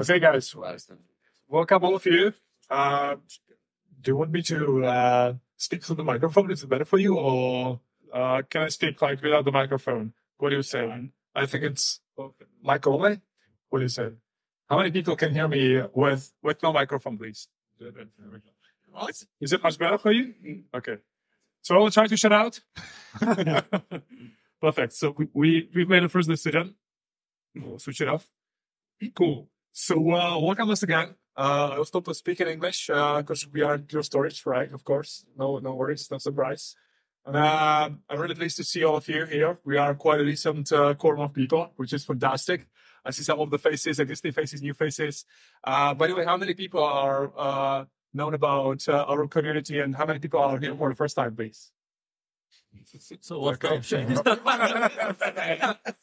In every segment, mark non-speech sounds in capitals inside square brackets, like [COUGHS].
Okay, guys. Welcome all of you. Uh, do you want me to uh, speak through the microphone? Is it better for you, or uh, can I speak like without the microphone? What do you say? I think it's mic only. What do you say? How many people can hear me with with no microphone, please? Is it much better for you? Okay. So I will try to shut out. [LAUGHS] Perfect. So we, we we've made the first decision. We'll switch it off. [CLEARS THROAT] Cool. So uh, welcome once again. Uh, I'll stop to speak in English because we are your storage, right? Of course. No, no worries. No surprise. Uh, I'm really pleased to see all of you here. We are quite a decent uh, core of people, which is fantastic. I see some of the faces, existing faces, new faces. Uh, by the way, how many people are uh, known about uh, our community and how many people are here for the first time, please? So what Okay.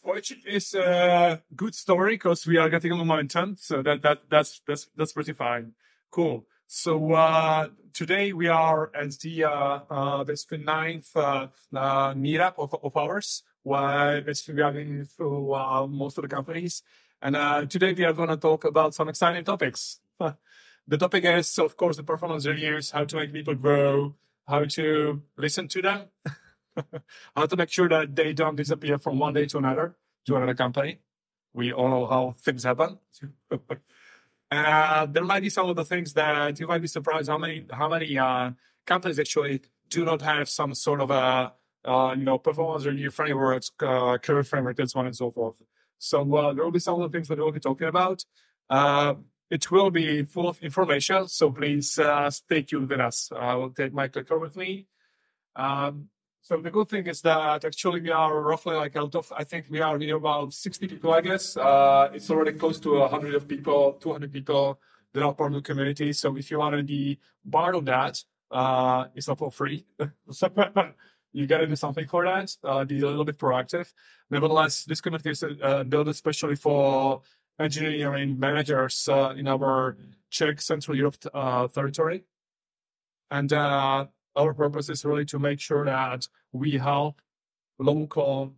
Which [LAUGHS] is a good story because we are getting a momentum. So that, that, that's, that's, that's pretty fine. Cool. So, uh, today we are at the, uh, uh, basically ninth, uh, uh, meetup of, of ours, where basically we are going through, uh, most of the companies. And, uh, today we are going to talk about some exciting topics. [LAUGHS] the topic is, of course, the performance reviews, how to make people grow, how to listen to them, [LAUGHS] [LAUGHS] how to make sure that they don't disappear from one day to another to another company. We all know how things happen. [LAUGHS] uh, there might be some of the things that you might be surprised how many how many uh, companies actually do not have some sort of a uh, you know performance review frameworks, uh, career framework, and so on and so forth. So uh, there will be some of the things that we'll be talking about. Uh, it will be full of information, so please uh, stay tuned with us. I will take my clicker with me. Um, so the good thing is that actually we are roughly like out of, I think we are you about 60 people, I guess. Uh, it's already close to 100 of people, 200 people that are part of the community. So if you want to be part of that, uh, it's not for free. [LAUGHS] you got to do something for that. Uh, be a little bit proactive. Nevertheless, this community is uh, built especially for engineering managers uh, in our Czech Central Europe uh, territory. And uh, our purpose is really to make sure that we help local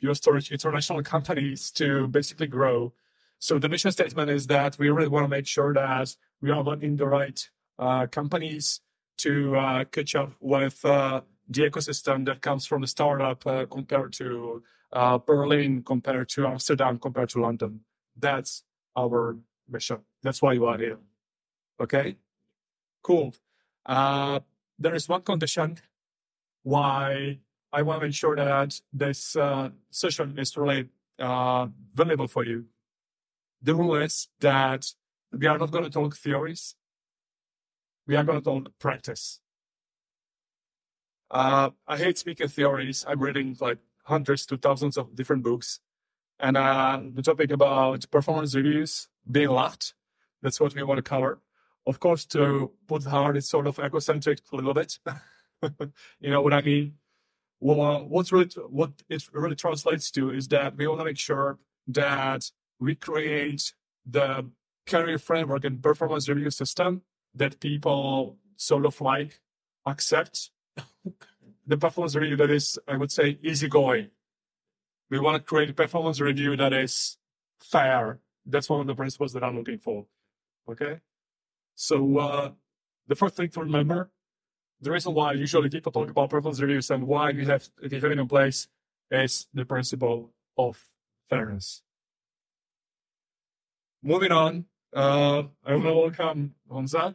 your storage international companies to basically grow. So the mission statement is that we really want to make sure that we are letting the right uh, companies to uh, catch up with uh, the ecosystem that comes from the startup uh, compared to uh, Berlin, compared to Amsterdam, compared to London. That's our mission. That's why you are here. Okay? Cool. Uh, there is one condition why I want to make sure that this uh, session is really uh, valuable for you. The rule is that we are not going to talk theories. We are going to talk practice. Uh, I hate speaking theories. I'm reading like hundreds to thousands of different books. And uh, the topic about performance reviews being locked, that's what we want to cover. Of course, to put hard, it's sort of egocentric a little bit. [LAUGHS] [LAUGHS] you know what I mean? Well, what's really, what it really translates to is that we want to make sure that we create the career framework and performance review system that people sort of like accept. [LAUGHS] the performance review that is, I would say, easygoing. We want to create a performance review that is fair. That's one of the principles that I'm looking for. Okay. So, uh, the first thing to remember, the reason why usually people talk about performance reviews and why we have it even in place is the principle of fairness. Moving on, uh, I want to welcome Honza.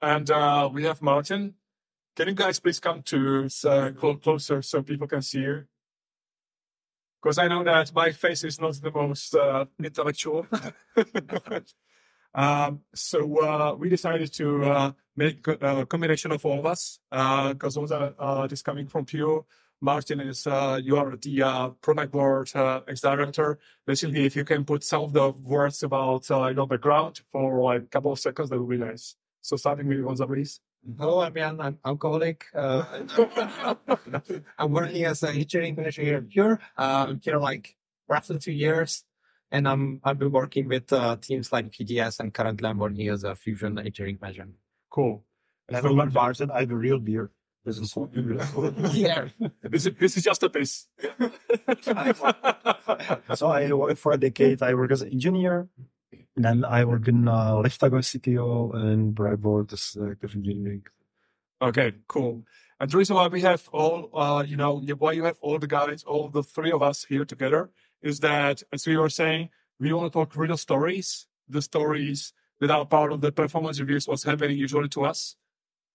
And, uh, we have Martin. Can you guys please come to uh, closer so people can see you? Because I know that my face is not the most uh, intellectual. [LAUGHS] um, so uh, we decided to uh, make a combination of all of us. Because Honza uh, is coming from Pure. Martin is uh, you are the uh, Productboard uh, ex-director. Basically, if you can put some of the words about uh, your background for like a couple of seconds, that would be nice. So starting with Honza, please. Hello, everyone. I'm alcoholic. Uh, [LAUGHS] I'm working as an engineering manager here at Pure. Uh, I'm here like roughly two years, and I'm I've been working with uh, teams like PDS, and currently I'm working as a fusion engineering manager. Cool. And I'm Martin. I have a real beer. This is so Yeah. [LAUGHS] This is, this is just a piece. [LAUGHS] So I worked for a decade. I work as an engineer. And then I work in uh, Liftago CTO and Breitbart as active engineering. Okay, cool. And the reason why we have all, uh, you know, why you have all the guys, all the three of us here together is that, as we were saying, we want to talk real stories, the stories that are part of the performance reviews, what's happening usually to us,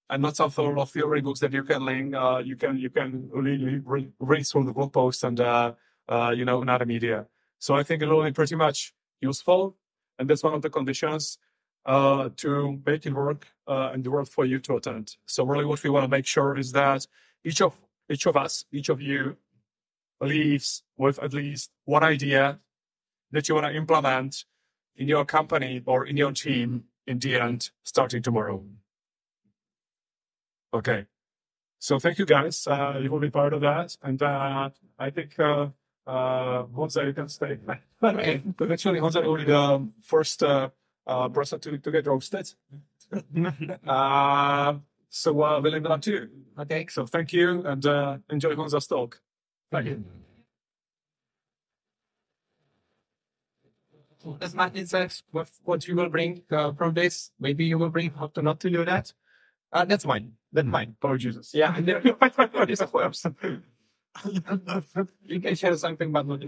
and not some sort of theory books that you can link, uh, you can, you can really re- read through the blog posts and, uh, uh, you know, in other media. So I think it'll be pretty much useful. And that's one of the conditions uh, to make it work uh, and the work for you to attend. So really, what we want to make sure is that each of each of us, each of you, leaves with at least one idea that you want to implement in your company or in your team in the end, starting tomorrow. Okay. So thank you guys. Uh, you will be part of that, and uh, I think uh, uh, Honza, you can stay. Okay. [LAUGHS] Eventually, Honza will be the first uh, uh, person to, to get roasted. [LAUGHS] uh, so uh, we'll up to you. Okay. So thank you and uh, enjoy Honza's talk. Thank you. As Martin says, what, what you will bring uh, from this, maybe you will bring how to not to do that. Uh, that's mine. That's mine. Oh, Jesus. Yeah. And then, this of course. you can share something, but not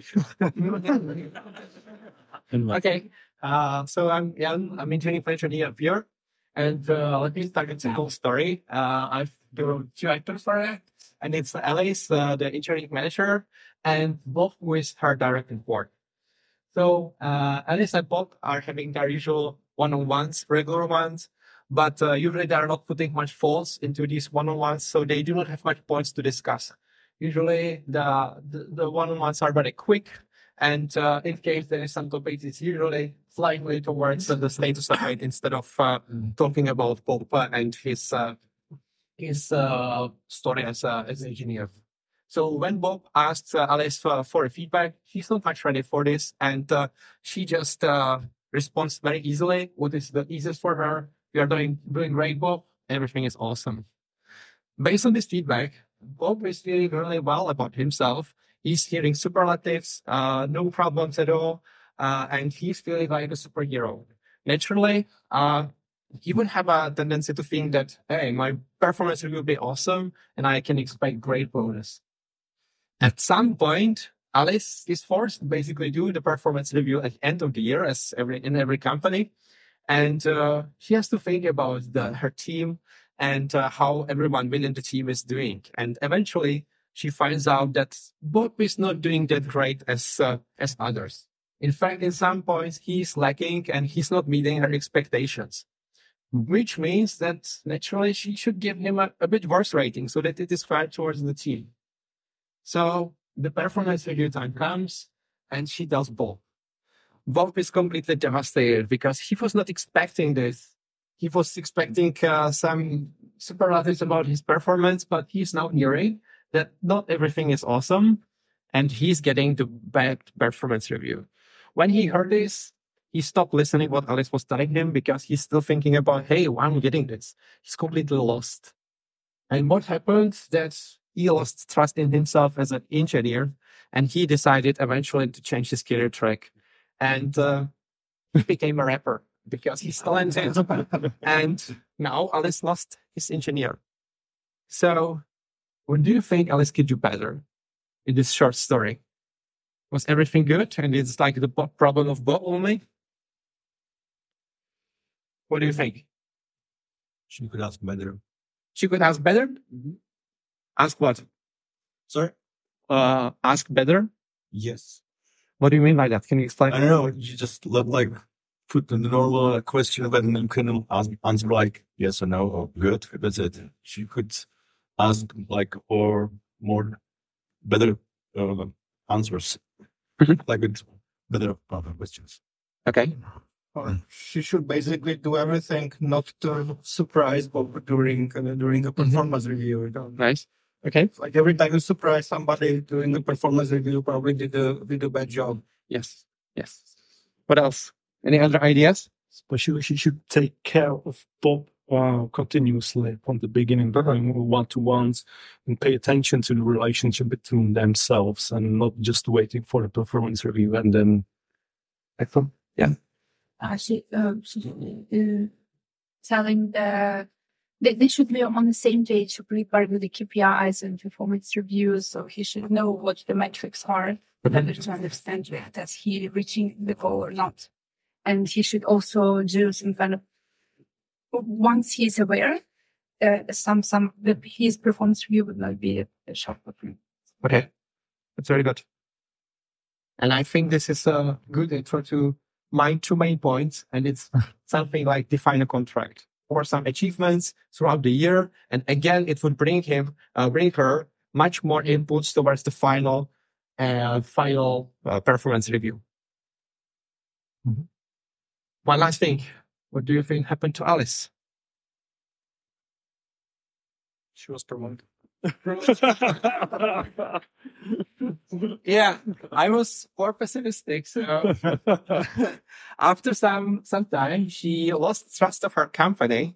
[LAUGHS] Okay. Uh, so I'm Jan. I'm interning pleasure here here. And uh, let me start with a whole story. Uh, I've two actors for it. And it's Alice, uh, the engineering manager, and Bob, who is her direct report. So uh, Alice and Bob are having their usual one-on-ones, regular ones, but uh, usually they are not putting much thoughts into these one-on-ones, so they do not have much points to discuss. Usually the, the, the one-on-ones are very quick, and uh, in case there is some topics, it's usually slightly towards the status side instead of uh, talking about Bob and his uh, his uh, story as a as an engineer. So when Bob asks uh, Alice for, a feedback, she's not much ready for this, and uh, she just responds very easily. What is the easiest for her? We are doing doing great, Bob. Everything is awesome. Based on this feedback, Bob is feeling really well about himself. He's hearing superlatives, uh, no problems at all, uh, and he's feeling like a superhero. Naturally, uh, he would have a tendency to think that, hey, my performance will be awesome and I can expect great bonus. At some point, Alice is forced to basically do the performance review at the end of the year, as every in every company, and uh, she has to think about the, her team and uh, how everyone within the team is doing. And eventually, she finds out that Bob is not doing that great as uh, as others. In fact, in some points, he's lacking and he's not meeting her expectations which means that naturally she should give him a, a, bit worse rating so that it is fair towards the team. So the performance review time comes and she does Bob. Bob is completely devastated because he was not expecting this. He was expecting uh, some superlatives about his performance, but he's now hearing that not everything is awesome and he's getting the bad performance review. When he heard this, he stopped listening what Alice was telling him because he's still thinking about, hey, why am I getting this? He's completely lost. And what happened that he lost trust in himself as an engineer and he decided eventually to change his career track and uh, he became a rapper because he's [LAUGHS] talented. and now Alice lost his engineer. So what do you think Alice could do better in this short story? Was everything good? And it's like the problem of Bob only? What do you think? She could ask better. She could ask better? Mm-hmm. Ask what? Sorry? Uh, ask better? Yes. What do you mean by that? Can you explain? I don't know. You just let like put the normal question and you can ask, answer like yes or no or good. That's it. She could ask like or more better uh, answers, Mhm. like with better questions. Okay. Or she should basically do everything not to surprise Bob during uh, during a performance review. You know? Nice. Okay. Like every time you surprise somebody during a performance review, probably did a did a bad job. Yes. Yes. What else? Any other ideas? Especially she should take care of Bob uh, continuously from the beginning, doing one-to-ones, and pay attention to the relationship between themselves, and not just waiting for the performance review and then. Excellent. Yeah. She, uh, she uh, telling the they, they should be on the same page regarding the KPIs and performance reviews. So he should know what the metrics are in order to understand that he reaching the goal or not. And he should also do some kind of once he's aware, uh, some some that his performance review would not be a, a shock for him. Okay. That's very good. And I think this is a good intro to my two main points. And it's [LAUGHS] something like define a contract or some achievements throughout the year. And again, it would bring him, uh, bring her much more inputs towards the final, uh, final uh, performance review. Mhm. One last thing. What do you think happened to Alice? She was promoted. [LAUGHS] Yeah, I was more pessimistic. So [LAUGHS] after some some time, she lost trust of her company,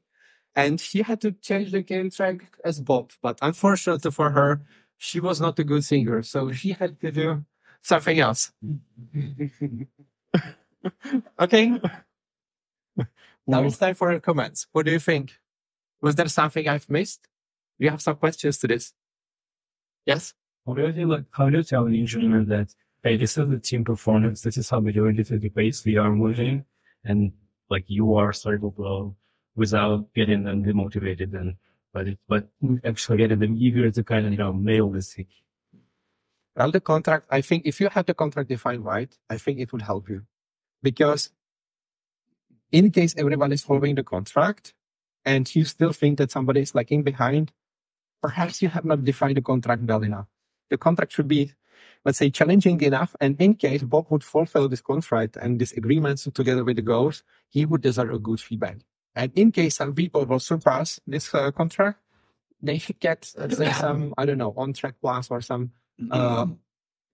and she had to change the game track as Bob. But unfortunately for her, she was not a good singer, so she had to do something else. [LAUGHS] okay. Now it's time for comments. What do you think? Was there something I've missed? Do you have some questions to this? Yes. How do you like? How do you tell an engineer that hey, this is the team performance. This is how we do it. This is the pace we are moving, and like you are starting to blow without getting them demotivated and but it, but actually getting them eager to kind of you know nail this thing. Well, the contract, I think if you have the contract defined right, I think it would help you. Because in case everyone is following the contract and you still think that somebody is lagging behind, perhaps you have not defined the contract well enough. The contract should be, let's say, challenging enough. And in case Bob would fulfill this contract and these agreements together with the goals, he would deserve a good feedback. And in case some people will surpass this uh, contract, they should get, let's say, some, I don't know, on track plus or some uh,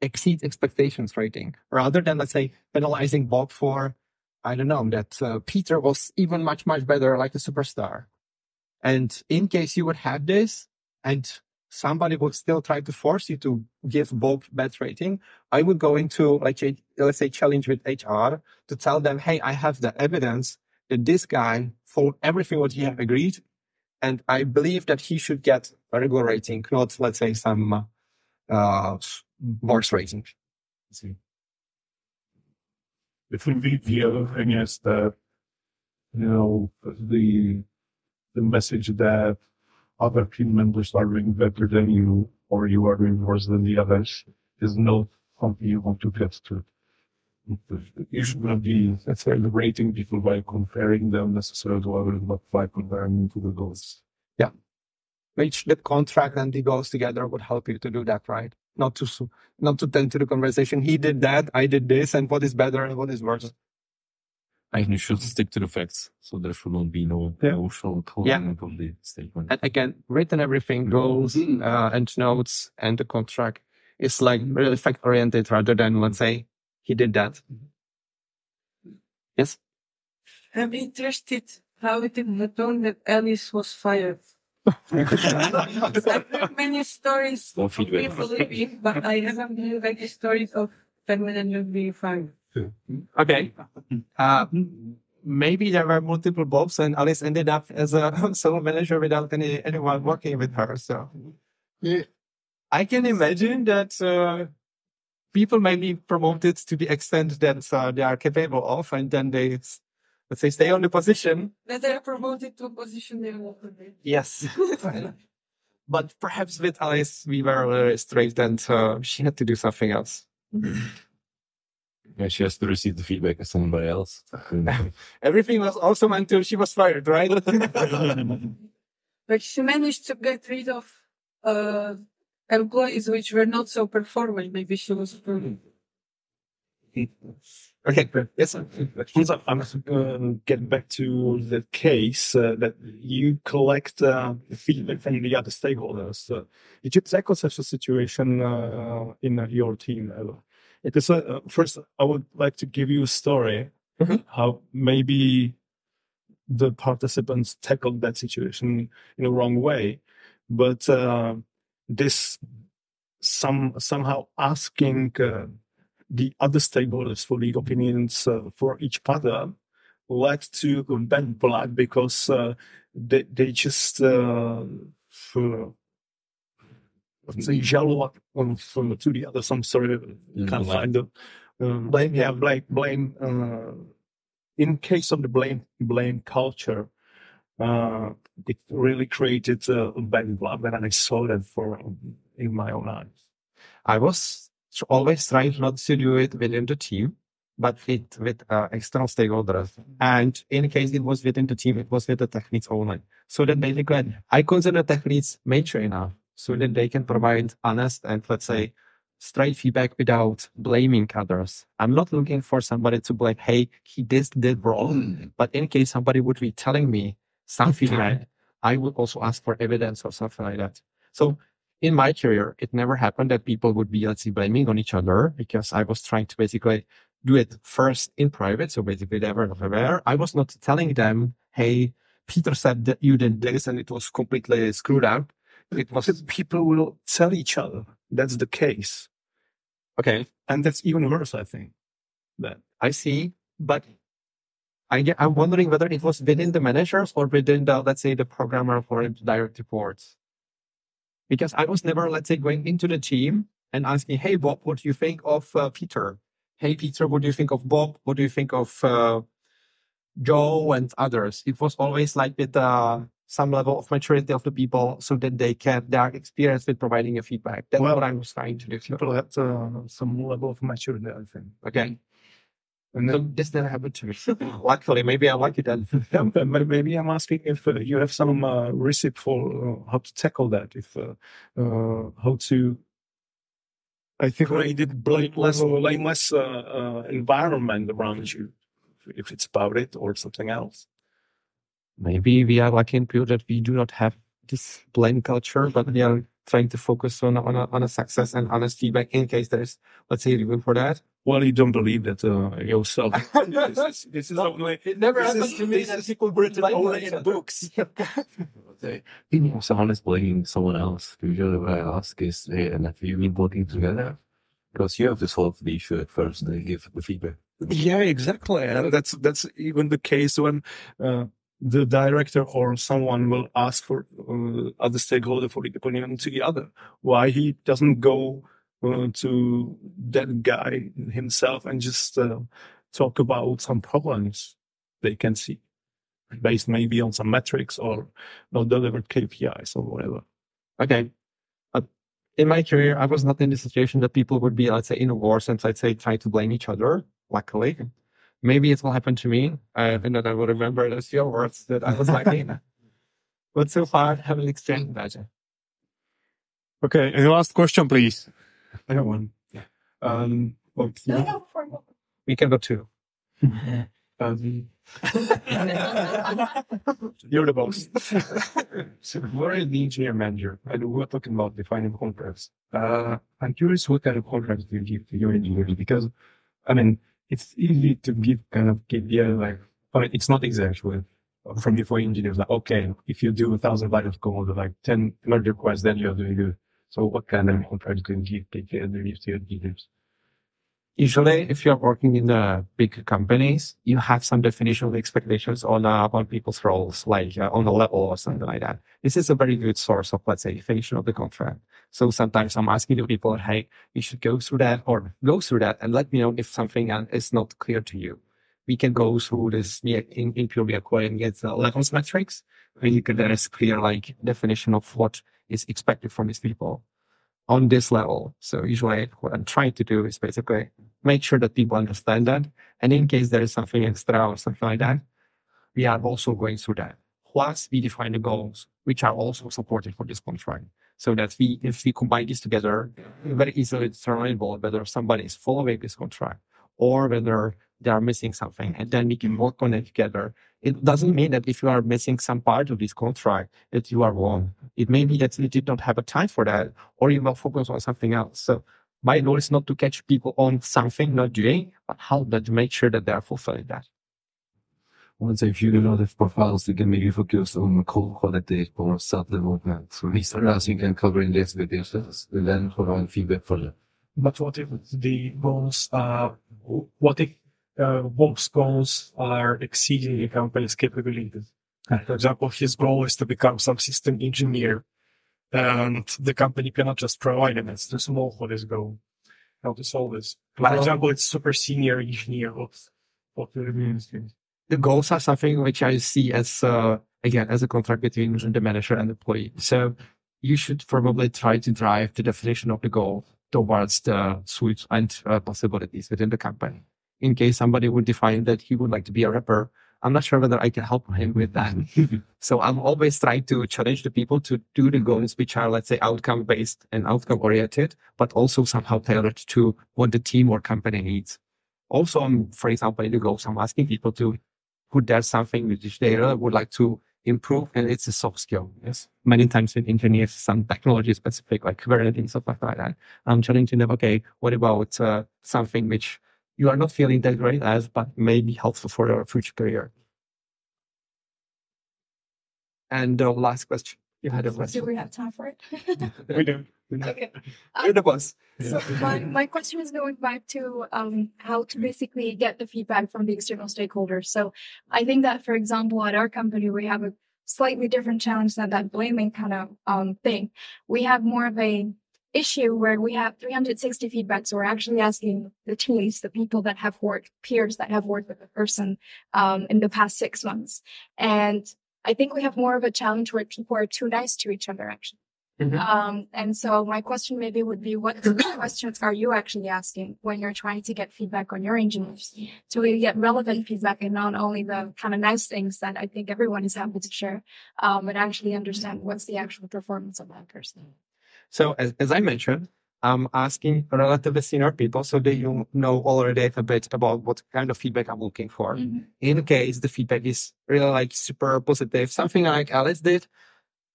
exceed expectations rating rather than let's say penalizing Bob for I don't know that uh, Peter was even much much better like a superstar. And in case you would have this and somebody would still try to force you to give Bob bad rating, I would go into like a- let's say challenge with HR to tell them, hey, I have the evidence that this guy followed everything what he have agreed, and I believe that he should get a regular rating, not let's say some. Uh, worse rating. It would be the other thing is that you know the the message that other team members are doing better than you or you are doing worse than the others is not something you want to get to. You should not be necessarily rating people by comparing them necessarily to others, but by comparing to the goals. Yeah. Which the contract and the goals together would help you to do that, right? Not to not to tend to the conversation. He did that, I did this, and what is better and what is worse. And you should stick to the facts. So there should not be no Yeah. emotional component of the statement. And again, written everything, goals uh, and notes and the contract is like really fact oriented rather than let's say he did that. Yes. I'm interested how it is known that Alice was fired. I've heard many stories No of feedback. people leaving, but I haven't heard any stories of fan managers being fired. Okay. [LAUGHS] Uh, maybe there were multiple Bobs and Alice ended up as a [LAUGHS] solo manager without any anyone working with her. So yeah, I can imagine that uh, people may be promoted to the extent that uh, they are capable of, and then they, let's say, stay on the position. That they are promoted to a position they want to be. Yes. [LAUGHS] but perhaps with Alice, we were very strict and uh, she had to do something else. Yeah, she has to receive the feedback as somebody else. [LAUGHS] Everything was awesome until she was fired, right? [LAUGHS] But she managed to get rid of uh, employees which were not so performing. Maybe she was. okay. Yes. sir. Honza, I'm um, getting back to the case uh, that you collect uh, feedback from the other stakeholders. Uh, did you tackle such a situation uh, in uh, your team ever? Because uh, first, I would like to give you a story Mhm. how maybe the participants tackled that situation in a wrong way. But uh, this some somehow asking uh, the other stakeholders for the opinions uh, for each other led to bad blood because uh, they they just uh, for, let's say yellow on from to the other. Some sort of kind of kind of um, blame. Yeah, blame blame. Uh, in case of the blame blame culture, uh, it really created uh, bad blood, and I saw that for in my own eyes. I was always trying not to do it within the team, but with, with uh, external stakeholders. And in case it was within the team, it was with the techniques only. So that basically I consider techniques mature enough so that they can provide honest and let's say straight feedback without blaming others. I'm not looking for somebody to blame, hey, he did this did wrong. Mm. But in case somebody would be telling me something [LAUGHS] like, I would also ask for evidence or something like that. So in my career, it never happened that people would be, let's say, blaming on each other because I was trying to basically do it first in private. So basically they were not aware. I was not telling them, Hey, Peter said that you did this and it was completely screwed up. It was, people will tell each other that's the case, okay, and that's even worse. I think that I see, but I get, I'm wondering whether it was within the managers or within the, let's say, the programmer or the direct reports. Because I was never, let's say, going into the team and asking, Hey, Bob, what do you think of uh, Peter? Hey, Peter, what do you think of Bob? What do you think of uh, Joe and others? It was always like with uh, some level of maturity of the people so that they can, they are experienced with providing a feedback. That's Well, what I was trying to do. people had uh, some level of maturity. I think. Okay. And So then, this never happened to me. [LAUGHS] Luckily, maybe I like it then. [LAUGHS] but maybe I'm asking if uh, you have some uh, recipe for uh, how to tackle that. If uh, uh, how to, I think create a blameless, blameless environment around you. If it's about it or something else. Maybe we are lucky in Pure that we do not have this blame culture, but we are trying to focus on on a, on a success and honest feedback in case there's let's say room for that. Well, you don't believe that uh, yourself. [LAUGHS] this is, this is only. It never is- to me this that is people blame only in books. [LAUGHS] say, so honest blaming someone else. Usually what I ask is, hey, and have you been working together? Because you have to solve the issue at first and then give the feedback. Yeah, exactly. And that's that's even the case when uh, the director or someone will ask for uh, other stakeholder for the opinion to the other. Why he doesn't go uh, to that guy himself and just uh, talk about some problems they can see, based maybe on some metrics or not delivered KPIs or whatever. Okay. Uh, in my career, I was not in the situation that people would be, let's say, in a war since I'd say try to blame each other. Luckily, maybe it will happen to me, uh, and then I will remember those few words that I was like lacking. but so far, I haven't experienced that. Okay, and last question, please. I got one. Um, well, We can go too. [LAUGHS] um, [LAUGHS] you're the boss. [LAUGHS] So we're the engineer manager and we're talking about defining contracts. Uh, I'm curious what kind of contracts do you give to your engineers? Because, I mean, it's easy to give kind of KPI like, I mean, it's not exact with from before engineers like, okay, if you do a thousand lines of code, like 10 merge requests, then you're doing good. So what kind of contracts do you give KPI to your engineers? Usually, if you're working in the big companies, you have some definition of expectations on uh, on people's roles, like uh, on a level or something like that. This is a very good source of, let's say, definition of the contract. So sometimes I'm asking the people, hey, you should go through that or go through that and let me know if something uh, is not clear to you. We can go through this in, in Pure BI and get uh, levels metrics. Where you can, there is clear like definition of what is expected from these people on this level. So usually what I'm trying to do is basically make sure that people understand that. And in case there is something extra or something like that, we are also going through that. Plus we define the goals, which are also supported for this contract. So that we, if we combine these together, very easily determinable whether somebody is following this contract or whether they are missing something. And then we can work on it together. It doesn't mean that if you are missing some part of this contract, that you are wrong. It may be that you did not have a time for that, or you will focus on something else. So my goal is not to catch people on something not doing, but how to make sure that they are fulfilling that. Once if you do not have profiles, you can maybe focus on code quality or self-development. So these areas you can cover in the expectations and then provide feedback for them. But what if the goals are, what if uh, Bob's goals are exceeding the company's capabilities? For example, his goal is to become some system engineer and the company cannot just provide him. It's too small for this goal. How to solve this? For example, it's super senior engineer. Will it the goals are something which I see as, uh, again, as a contract between the manager and employee. So you should probably try to drive the definition of the goal towards the suite and uh, possibilities within the company. In case somebody would define that he would like to be a rapper, I'm not sure whether I can help him with that. [LAUGHS] so I'm always trying to challenge the people to do the goals which are, let's say, outcome based and outcome oriented, but also somehow tailored to what the team or company needs. Also, I'm, for example, in the goals, I'm asking people to who does something which they really would like to improve and it's a soft skill. Yes. Many times in engineers, some technology specific like Kubernetes, and stuff like that. I'm challenging them, okay, what about uh, something which you are not feeling that great as, but may be helpful for your future career? And the last question. You had a question. Do we have time for it? [LAUGHS] We do. [LAUGHS] okay. [LAUGHS] You're the boss. So my, my question is going back to um, how to basically get the feedback from the external stakeholders. So I think that, for example, at our company, we have a slightly different challenge than that blaming kind of um, thing. We have more of a issue where we have 360 feedbacks. So we're actually asking the teams, the people that have worked, peers that have worked with the person um, in the past six months. And I think we have more of a challenge where people are too nice to each other, actually. Mhm. Um, and so my question maybe would be, what [CLEARS THROAT] questions are you actually asking when you're trying to get feedback on your engineers to really get relevant feedback and not only the kind of nice things that I think everyone is happy to share, um, but actually understand what's the actual performance of that person. So as, as I mentioned, I'm asking relatively senior people so that you know already a bit about what kind of feedback I'm looking for. Mhm. In case the feedback is really like super positive, something like Alice did,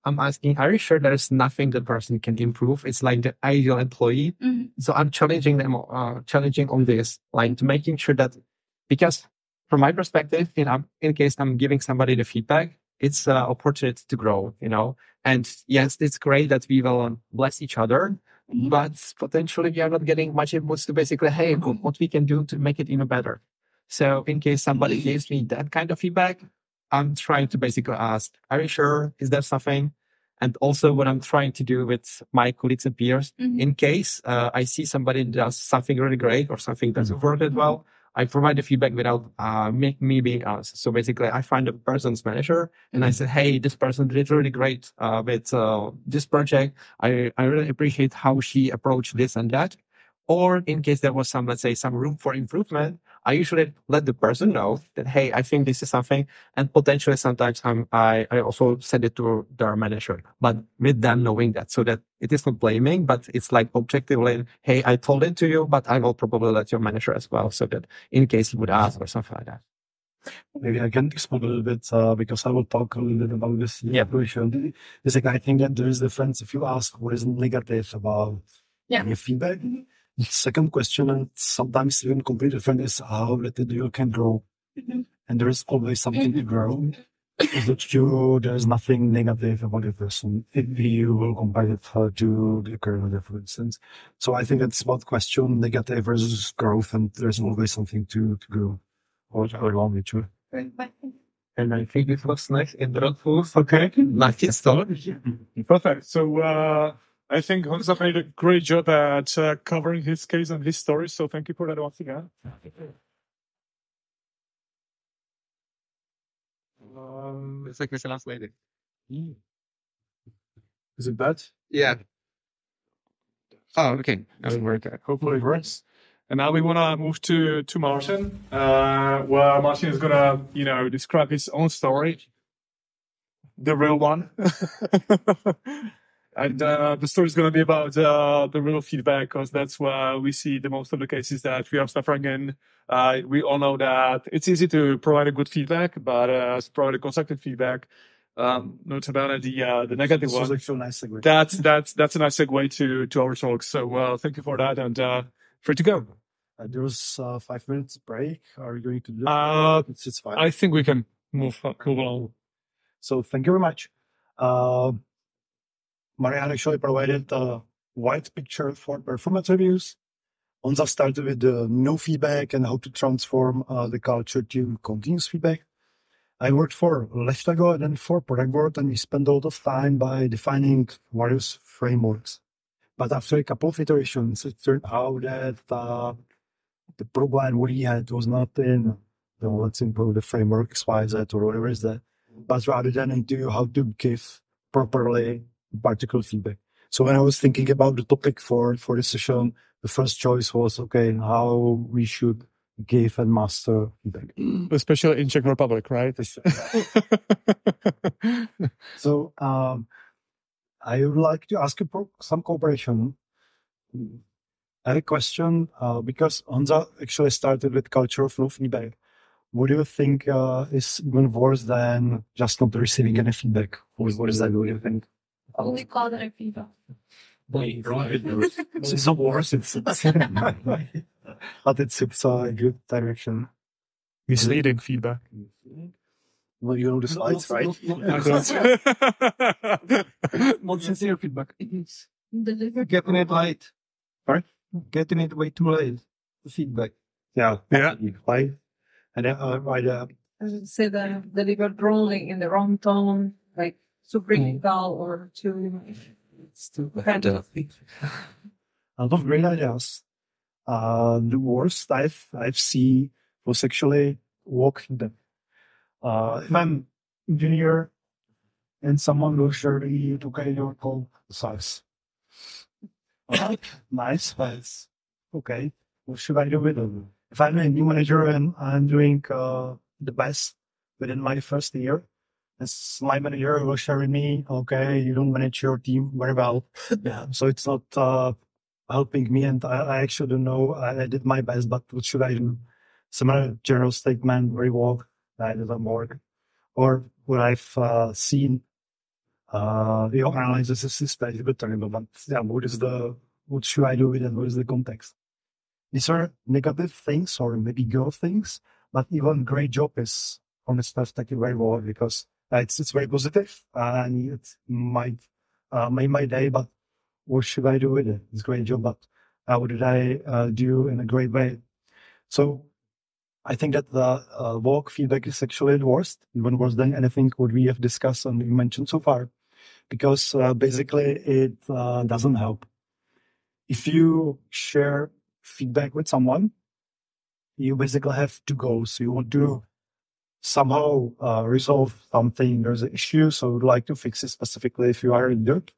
I'm asking, are you sure there's nothing the person can improve? It's like the ideal employee. Mhm. So I'm challenging them, uh, challenging on this, like to making sure that, because from my perspective, you know, in case I'm giving somebody the feedback, it's an opportunity to grow, you know, and yes, it's great that we will bless each other, Mhm. but potentially we are not getting much inputs to basically, hey, what we can do to make it even better. So in case somebody gives me that kind of feedback, I'm trying to basically ask, are you sure? Is there something? And also what I'm trying to do with my colleagues and peers, Mhm. in case uh, I see somebody does something really great or something doesn't work that well, I provide the feedback without uh, make me being asked. So basically, I find a person's manager and I said, "Hey, this person did really great uh, with uh, this project. I I really appreciate how she approached this and that." Or in case there was some, let's say, some room for improvement, I usually let the person know that, "Hey, I think this is something," and potentially sometimes I'm, I I also send it to their manager, but with them knowing that, so that it is not blaming, but it's like objectively, "Hey, I told it to you, but I will probably let your manager as well," so that in case he would ask or something like that. Maybe I can expand a little bit uh, because I will talk a little bit about this Yeah. situation. It's like I think that there is a difference if you ask what is negative about Yeah. your feedback. The second question, and sometimes even completely different, is how related you can grow. Mhm. And there is always something to grow. Is it true? There is nothing negative about a person if you will compare it to the career, for instance. So I think that's about question negative versus growth, and there's always something to, to grow. Or along with you. And I think it was nice and helpful. Okay. Nice story. Perfect. So uh, I think Honza made a great job at uh, covering his case and his story. So thank you for that once again. Um, It's like Mr. Last Lady. is it bad? Yeah. Oh, okay. That would work. Hopefully it works. And now we want to move to to Martin, uh, where Martin is gonna, you know, describe his own story, the real one. [LAUGHS] and uh, the story is gonna be about uh, the real feedback, because that's where we see the most of the cases that we are suffering in. Uh, we all know that it's easy to provide a good feedback, but uh, to provide a constructive feedback, um, not about the uh, the negative This one. a nice segue. That's that's that's a nice segue to to our talk. So uh, thank you for that, and uh, free to go. Uh, there was uh, five minutes break. Are you going to do? Uh, it's, it's fine. I think we can move move along. So thank you very much. Marianne actually provided a wide picture for performance reviews. Honza started with the no feedback and how to transform uh, the culture to continuous feedback. I worked for Liftago and then for Product and we spent a lot of time by defining various frameworks. But after a couple of iterations, it turned out that uh, the problem we had was not in, you let's improve the framework XYZ or whatever is that, but rather than into how to give properly particular feedback. So when I was thinking about the topic for, for the session, the first choice was, okay, how we should give and master feedback. Especially in Czech Republic, right? [LAUGHS] so um, I would like to ask you for some cooperation. I have a question uh, because Honza actually started with culture of no feedback. What do you think uh, is even worse than just not receiving any feedback? What, what is that? What do you think? Only call that a fever. it's not worse. It's, it's but it's it's a good direction. Misleading feedback. Well, you know the slides, right? Not sincere feedback. Delivered. Getting it late. Sorry? Getting it way too late. The feedback. Yeah. Yeah. Right. And then, uh, right, uh, I would say that delivered wrongly in the wrong tone, like too critical or too. kind of- a lot of great ideas. Uh, the worst I've I've seen was actually walking them. Uh, if I'm engineer and someone will share to okay, your code size. Uh, nice, [COUGHS] but okay. What should I do with it? If I'm a new manager and I'm doing uh, the best within my first year, as my manager will share with me, okay, you don't manage your team very well. yeah. So it's not uh, helping me, and I, I actually don't know. I, I did my best, but what should I do? Similar general statement, very well. I didn't work. Or what I've uh, seen, uh, the analysis is good terrible, but yeah, what is the, what should I do with it? What is the context? These are negative things or maybe good things, but even great job is from this perspective very well because it's, it's very positive and it might uh, make my day, but what should I do with it? It's a great job, but uh, what did I uh, do in a great way? So I think that the uh, walk feedback is actually the worst, even worse than anything what we have discussed and mentioned so far, because uh, basically it uh, doesn't help. If you share feedback with someone, you basically have two goals. You want to somehow uh, resolve something. There's an issue, so would like to fix it specifically if you are in dirt.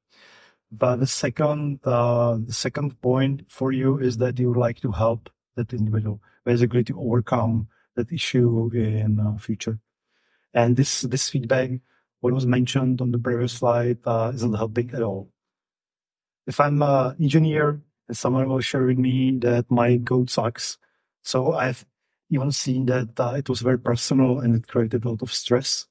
But the second, uh, the second point for you is that you would like to help that individual, basically to overcome that issue in uh, future. And this this feedback, what was mentioned on the previous slide, uh, isn't helping at all. If I'm an engineer and someone was sharing me that my code sucks, so I've even seen that uh, it was very personal and it created a lot of stress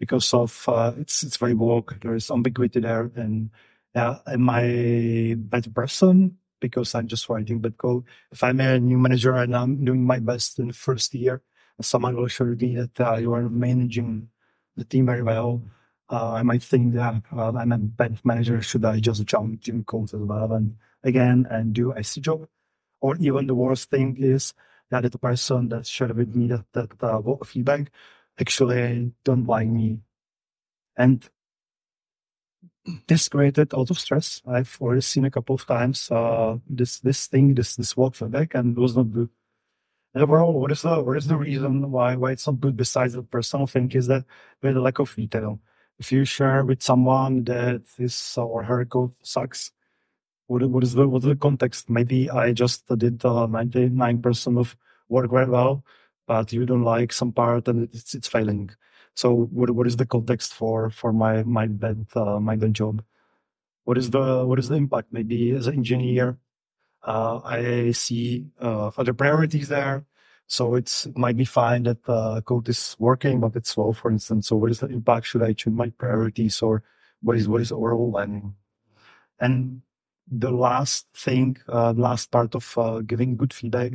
because of uh, it's it's very vague. There is ambiguity there, and uh, am I bad person because I'm just writing bad code? If I'm a new manager and I'm doing my best in the first year, someone will show me that uh, you are managing the team very well. Uh, I might think that uh, I'm a bad manager. Should I just jump to code as well and again and do a C job? Or even the worst thing is that the person that shared with me that, that uh, feedback actually don't like me. And this created a lot of stress. I've already seen a couple of times uh, this this thing, this this work feedback, and it was not good. And overall, what is the what is the reason why why it's not good besides the personal thing is that with the lack of detail. If you share with someone that his or her code sucks, what what is the what's the context? Maybe I just did uh, ninety nine percent of work very well, but you don't like some part and it's it's failing. So what what is the context for for my my bad uh, my bad job? What is the what is the impact? Maybe as an engineer, uh, I see uh, other priorities there. So it's it might be fine that uh, code is working, but it's slow, for instance. So what is the impact? Should I change my priorities, or what is what is overall and and the last thing, uh, last part of uh, giving good feedback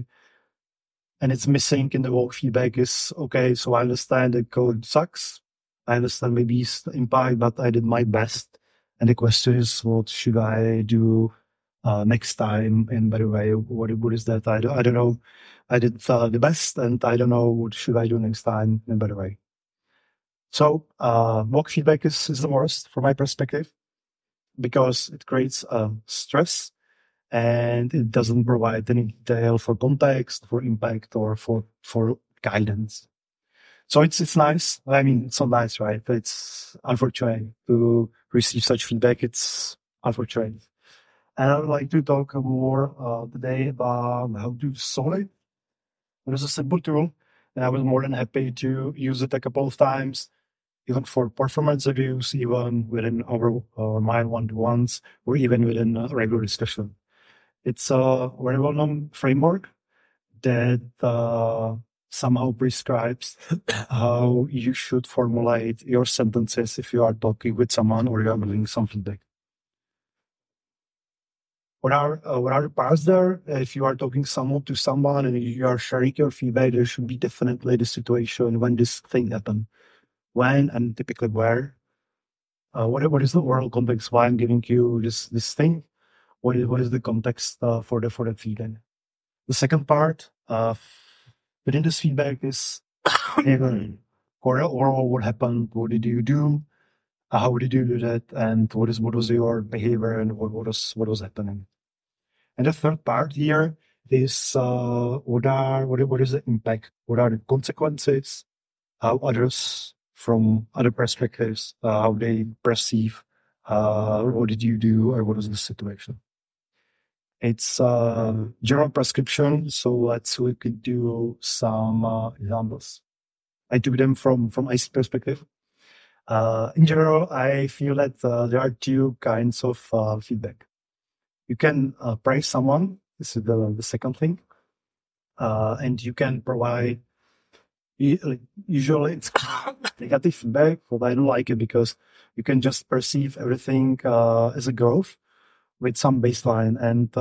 and it's missing in the work feedback is okay. So I understand the code sucks. I understand maybe it's impact, but I did my best. And the question is, what should I do uh, next time? And by the way, what, what is that? I don't, I don't know. I did uh, the best, and I don't know what should I do next time. And by the way, so uh, mock feedback is, is the worst from my perspective because it creates uh, stress and it doesn't provide any detail for context, for impact, or for for guidance. So it's it's nice. I mean, it's not nice, right? But it's unfortunate to receive such feedback. It's unfortunate. And I would like to talk more uh, today about how to solve it. It a simple tool, and I was more than happy to use it a couple of times, even for performance reviews, even within our uh, my one-to-ones, or even within a regular discussion. It's a very well-known framework that uh, somehow prescribes [COUGHS] how you should formulate your sentences if you are talking with someone or you are doing something feedback. What are uh, what are the parts there? If you are talking someone to someone and you are sharing your feedback, there should be definitely the situation when this thing happened, when and typically where. Uh, what what is the oral context? Why I'm giving you this this thing? What is what is the context uh, for the for the feedback? The second part uh, within this feedback is [COUGHS] or or what happened? What did you do? how did you do that? And what is what was your behavior and what, what was what was happening? And the third part here is uh, what are what, what is the impact? What are the consequences? How others from other perspectives uh, how they perceive uh, what did you do or what was the situation? It's a general prescription, so let's we could do some uh, examples. I took them from from IC perspective. Uh, in general, I feel that uh, there are two kinds of uh, feedback. You can uh, praise someone. This is the, the second thing. Uh, and you can provide, usually it's [LAUGHS] negative feedback, but I don't like it because you can just perceive everything uh, as a growth with some baseline. And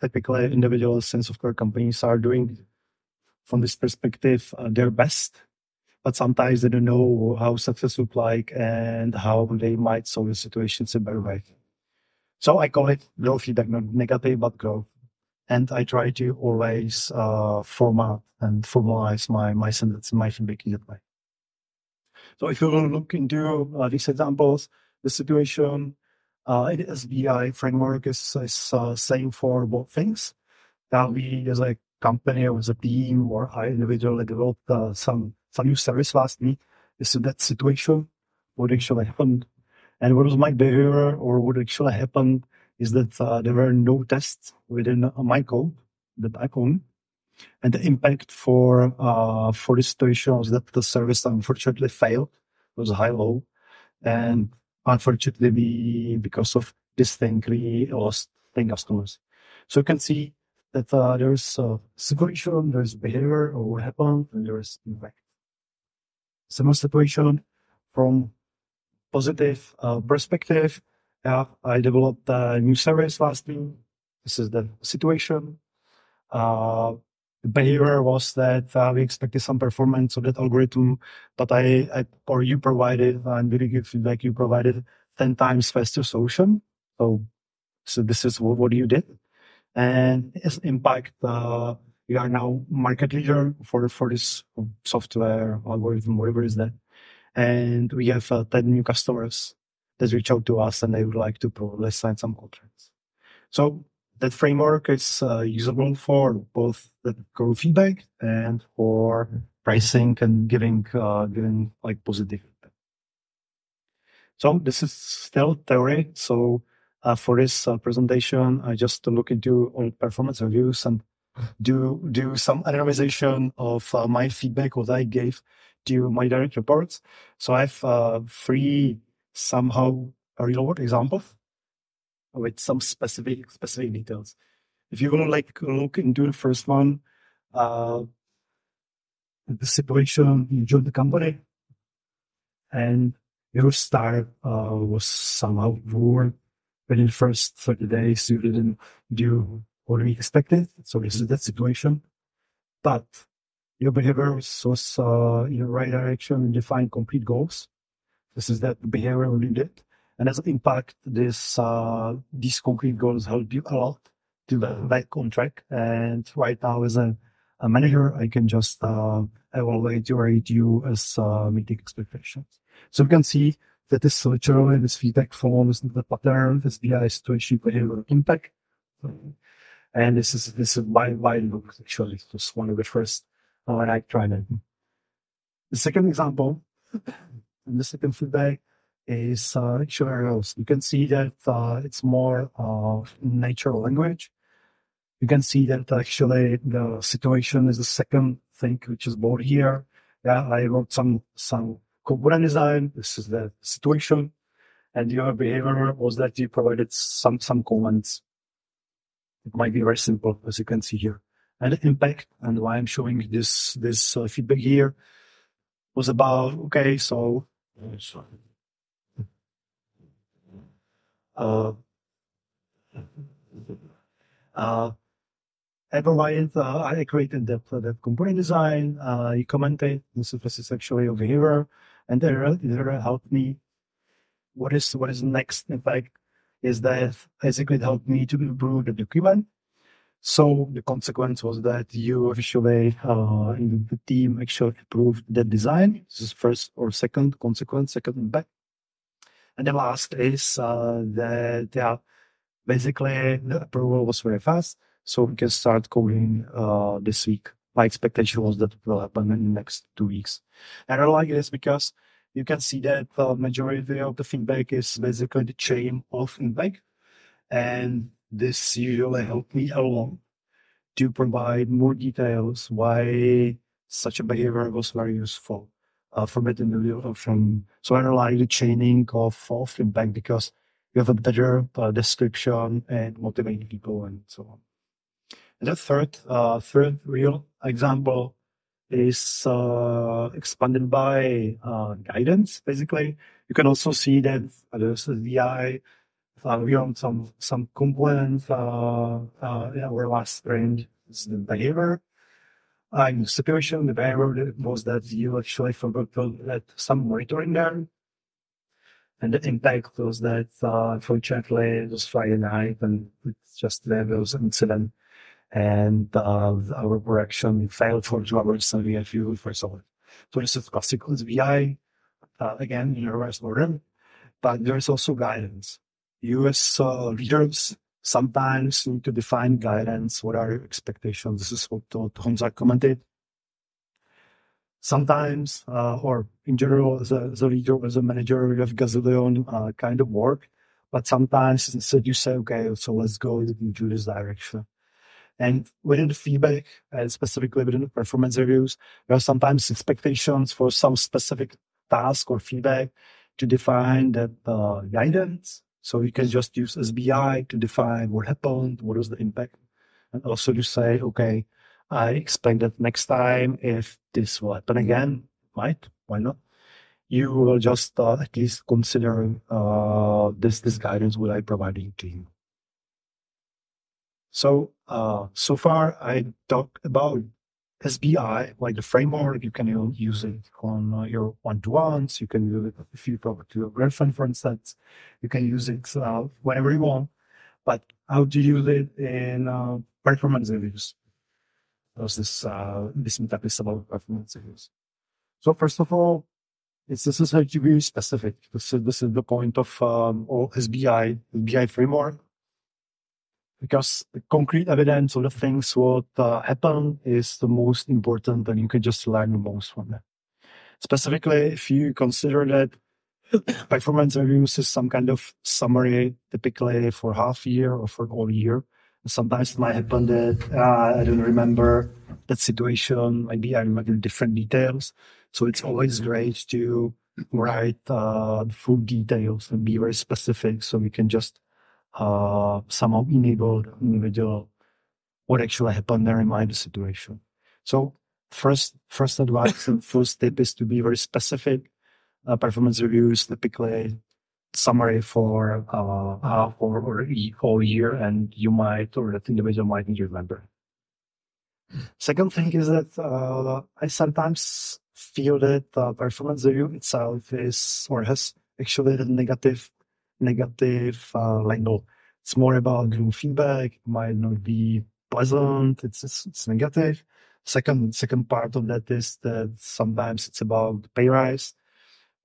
typically individual sense of care companies are doing from this perspective their best but sometimes they don't know how success look like and how they might solve the situations in better way. So I call it growth feedback, not negative, but growth. And I try to always uh, format and formalize my, my sentence, my feedback in that way. So if you look into uh, these examples, the situation uh, in the SBI framework is, is uh, same for both things. That we as a company or as a team or I individually developed uh, some some new service last week. Is in that situation, what actually happened, and what was my behavior or what actually happened is that uh, there were no tests within uh, my code that I own, and the impact for uh, for this situation was that the service unfortunately failed. It was high low, and unfortunately, we, because of this thing, we lost 10 customers. So you can see that uh, there's a situation, there's behavior or what happened, and there's impact similar situation from positive uh, perspective. Yeah, I developed a new service last week. This is the situation. Uh, the behavior was that uh, we expected some performance of that algorithm, but I, I or you provided and really good feedback. You provided ten times faster solution. So, so this is what, what you did, and its impact. Uh, we are now market leader for for this software algorithm, whatever is that. And we have uh, 10 new customers that reach out to us and they would like to probably sign some contracts. So that framework is uh, usable for both the growth feedback and for pricing and giving uh, giving like positive feedback. So this is still theory. So uh, for this uh, presentation, I just look into all performance reviews and do do some anonymization of uh, my feedback what I gave to my direct reports. So I have uh, three somehow a real world example with some specific specific details. If you want to like look into the first one, uh, the situation you joined the company and your start uh, was somehow poor. Within the first 30 days, you didn't do what we expected. So this is that situation. but your behavior was uh, in the right direction and define complete goals. This is that behavior really did. And as an impact, this uh, these concrete goals help you a lot to get back on track. And right now, as a, a manager, I can just uh, evaluate rate you as uh, meeting expectations. So you can see that this literally this feedback forms the pattern, this BI situation behavior impact. And this is this is my my look actually. It was one of the first uh, when I tried it. The second example, and the second feedback is uh, actually You can see that uh, it's more of natural language. You can see that actually the situation is the second thing which is bold here. Yeah, I wrote some some component design. This is the situation, and your behavior was that you provided some some comments. It might be very simple, as you can see here. And the impact, and why I'm showing this this uh, feedback here, was about okay, so uh, uh, I provided, uh, I created that, that component design. Uh, you commented, this is, actually over here, and it really helped me. What is what is next? In fact, is that basically helped me to improve the document. So the consequence was that you officially uh, the team actually approved the design. This is first or second consequence, second impact. And the last is uh, that yeah, basically the approval was very fast, so we can start coding uh, this week. My expectation was that it will happen in the next two weeks. And I like this because you can see that the majority of the feedback is basically the chain of feedback. And this usually helped me along to provide more details why such a behavior was very useful uh, from it individual from so I like the chaining of, of impact because you have a better uh, description and motivating people and so on. And the third uh, third real example is uh, expanded by uh, guidance. Basically, you can also see that there's a VI. Uh, we own some some components. Uh, uh, our last the behavior in the situation, the behavior was that you actually forgot to let some monitoring there. And the impact was that, uh, unfortunately, it was Friday night and it's just there was an incident. And uh, our production failed for two hours and we had fuel for solid. So this is classical VI, uh, again, in reverse order. But there's also guidance. US uh, leaders sometimes need to define guidance. What are your expectations? This is what Honza commented. Sometimes, uh, or in general, as a, as a leader, as a manager, you have gazillion uh, kind of work. But sometimes instead you say, okay, so let's go into this direction. And within the feedback, and specifically within the performance reviews, there are sometimes expectations for some specific task or feedback to define that uh, guidance so you can just use SBI to define what happened, what was the impact, and also you say, okay, I expect that next time if this will happen again, might, why not? You will just uh, at least consider uh, this this guidance will I providing to you. So uh, so far I talked about SBI, like the framework, you can use it on uh, your one-to-ones. You can use it if you talk to your girlfriend, for instance. You can use it uh, whenever you want. But how to use it in uh, performance reviews? Because this uh, this meetup is about performance reviews. So first of all, it's necessary to be specific. This is, this is the point of um, SBI, SBI framework because the concrete evidence of the things what uh, happen is the most important and you can just learn the most from that specifically if you consider that [COUGHS] performance reviews is some kind of summary typically for half year or for all year. Sometimes it might happen that uh, i don't remember that situation. Maybe i remember different details. So it's always great to write uh, full details and be very specific so we can just uh, somehow enable the individual what actually happened there in the situation. So first, first advice and [LAUGHS] first tip is to be very specific. Uh, performance reviews typically summary for uh, half or, or whole year, and you might or that individual might need to remember. Second thing is that uh, I sometimes feel that uh, performance review itself is or has actually a negative, negative uh, no, It's more about giving feedback. It might not be pleasant. It's, it's it's negative. Second second part of that is that sometimes it's about pay rise,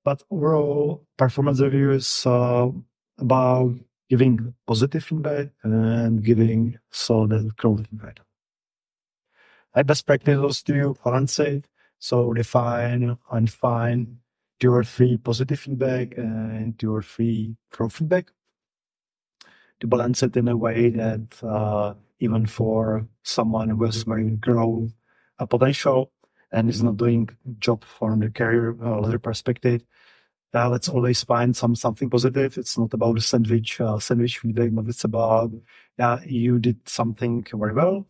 but overall performance review is uh, about giving positive feedback and giving solid growth feedback. I best practice to balance it. So define and find two or three positive feedback and two or three growth feedback to balance it in a way that uh, even for someone who has very grow a potential and is not doing job from the career or other perspective, uh, let's always find some something positive. It's not about a sandwich uh, sandwich feedback, but it's about yeah, you did something very well.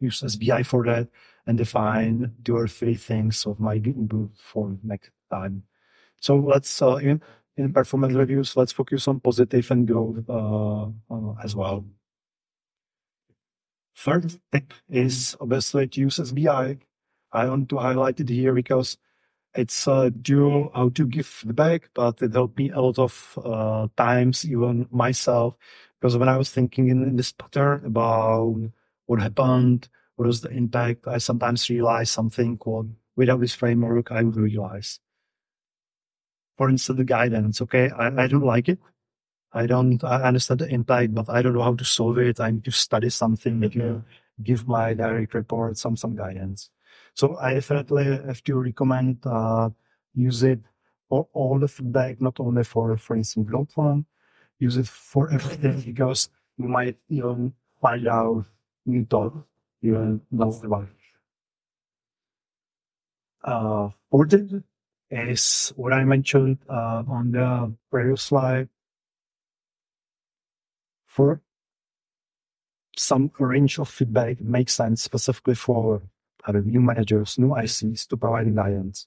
Use SBI for that and define two or three things of my for next time. So let's uh, in, in performance reviews, let's focus on positive and growth uh, uh, as well. Third tip is obviously to use SBI. I want to highlight it here because it's a dual how to give feedback, but it helped me a lot of uh, times, even myself, because when I was thinking in, this pattern about what happened, what was the impact, I sometimes realize something what without this framework I would realize. For instance, the guidance. Okay, I, I don't like it. I don't. I understand the impact, but I don't know how to solve it. I need to study something. Maybe give my direct report some some guidance. So I definitely have to recommend uh, use it for all the feedback, not only for, for instance, growth one. Use it for everything because you might even find out new thought you know about. Uh, fourth is what I mentioned uh, on the previous slide. For some range of feedback makes sense specifically for uh, new managers, new ICs to provide guidance.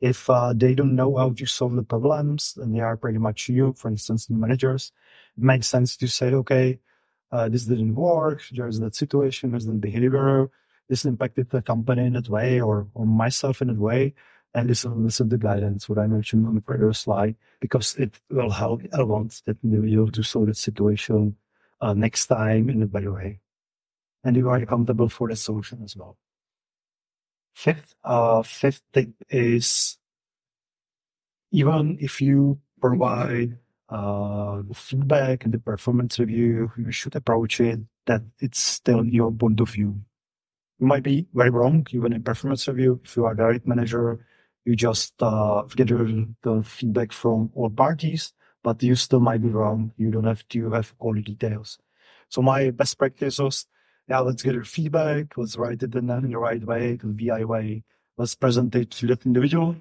If uh, they don't know how to solve the problems and they are pretty much new, for instance, managers, it makes sense to say, okay, uh, this didn't work. There's that situation, there's that behavior. This impacted the company in that way or, or myself in that way. And this, this is the guidance, what I mentioned on the previous slide, because it will help a lot that individual to solve the situation uh, next time in a better way. And you are accountable for the solution as well. Fifth, uh, fifth tip is even if you provide uh, feedback and the performance review, you should approach it that it's still your point of view. You might be very wrong, even in performance review. If you are direct manager, you just uh, the feedback from all parties, but you still might be wrong. You don't have to have all the details. So my best practice was yeah, let's get your feedback. Let's write it in, in the right way, the VI way. Let's present it to that individual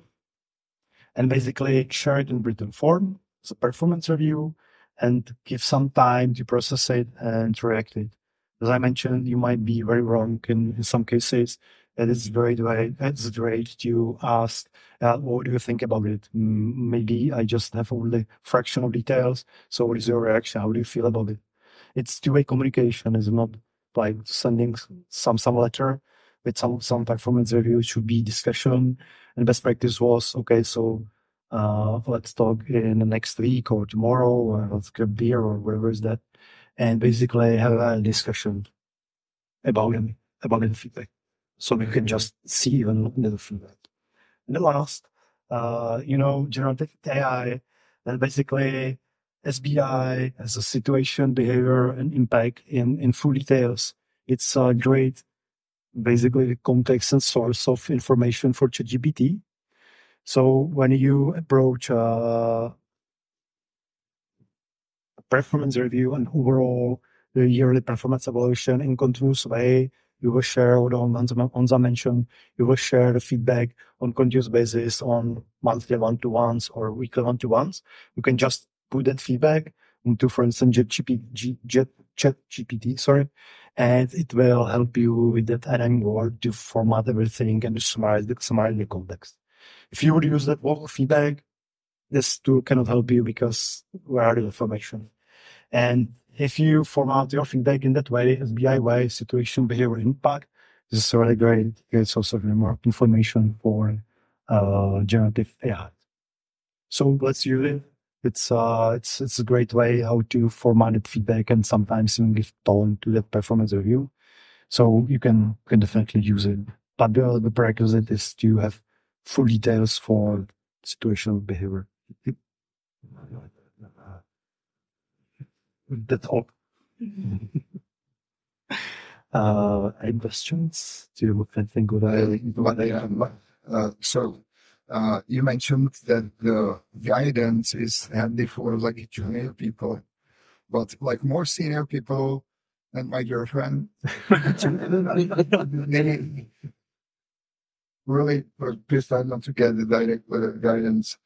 and basically share it in written form. It's a performance review and give some time to process it and react it. As I mentioned, you might be very wrong in, in some cases. And it's great, it's great to ask, uh, what do you think about it? Maybe I just have only fractional details. So what is your reaction? How do you feel about it? It's two-way communication. It's not like sending some some letter with some some performance review. It should be discussion. And best practice was okay. So uh, let's talk in the next week or tomorrow. Or let's get beer or whatever is that, and basically have a discussion about it, about the feedback. So we can just see even the feedback. And the last, uh, you know, generative AI, that basically SBI as a situation, behavior, and impact in, in full details. It's a great, basically, context and source of information for ChatGPT. So when you approach a performance review and overall the yearly performance evaluation in continuous way, you will share what Honza mentioned. You will share the feedback on continuous basis on monthly one-to-ones or weekly one-to-ones. You can just put that feedback into, for instance, Jet, Chat GPT, sorry, and it will help you with that adding word to format everything and to summarize the, summarize the context. If you would use that vocal feedback, this tool cannot help you because we are the information. And if you format your feedback in that way, SBI way, situation, behavior, impact, this is really great. It's also more information for uh, generative AI. So let's use it. It's uh, it's it's a great way how to format feedback and sometimes even give tone to the performance review. So you can can definitely use it. But the, the prerequisite is to have full details for situational behavior. That's [LAUGHS] all. uh, any questions? Do you think what I, yeah, but, uh, so uh, you mentioned that the guidance is handy for like junior people, but like more senior people and my girlfriend, [LAUGHS] they really prefer not to get the direct uh, guidance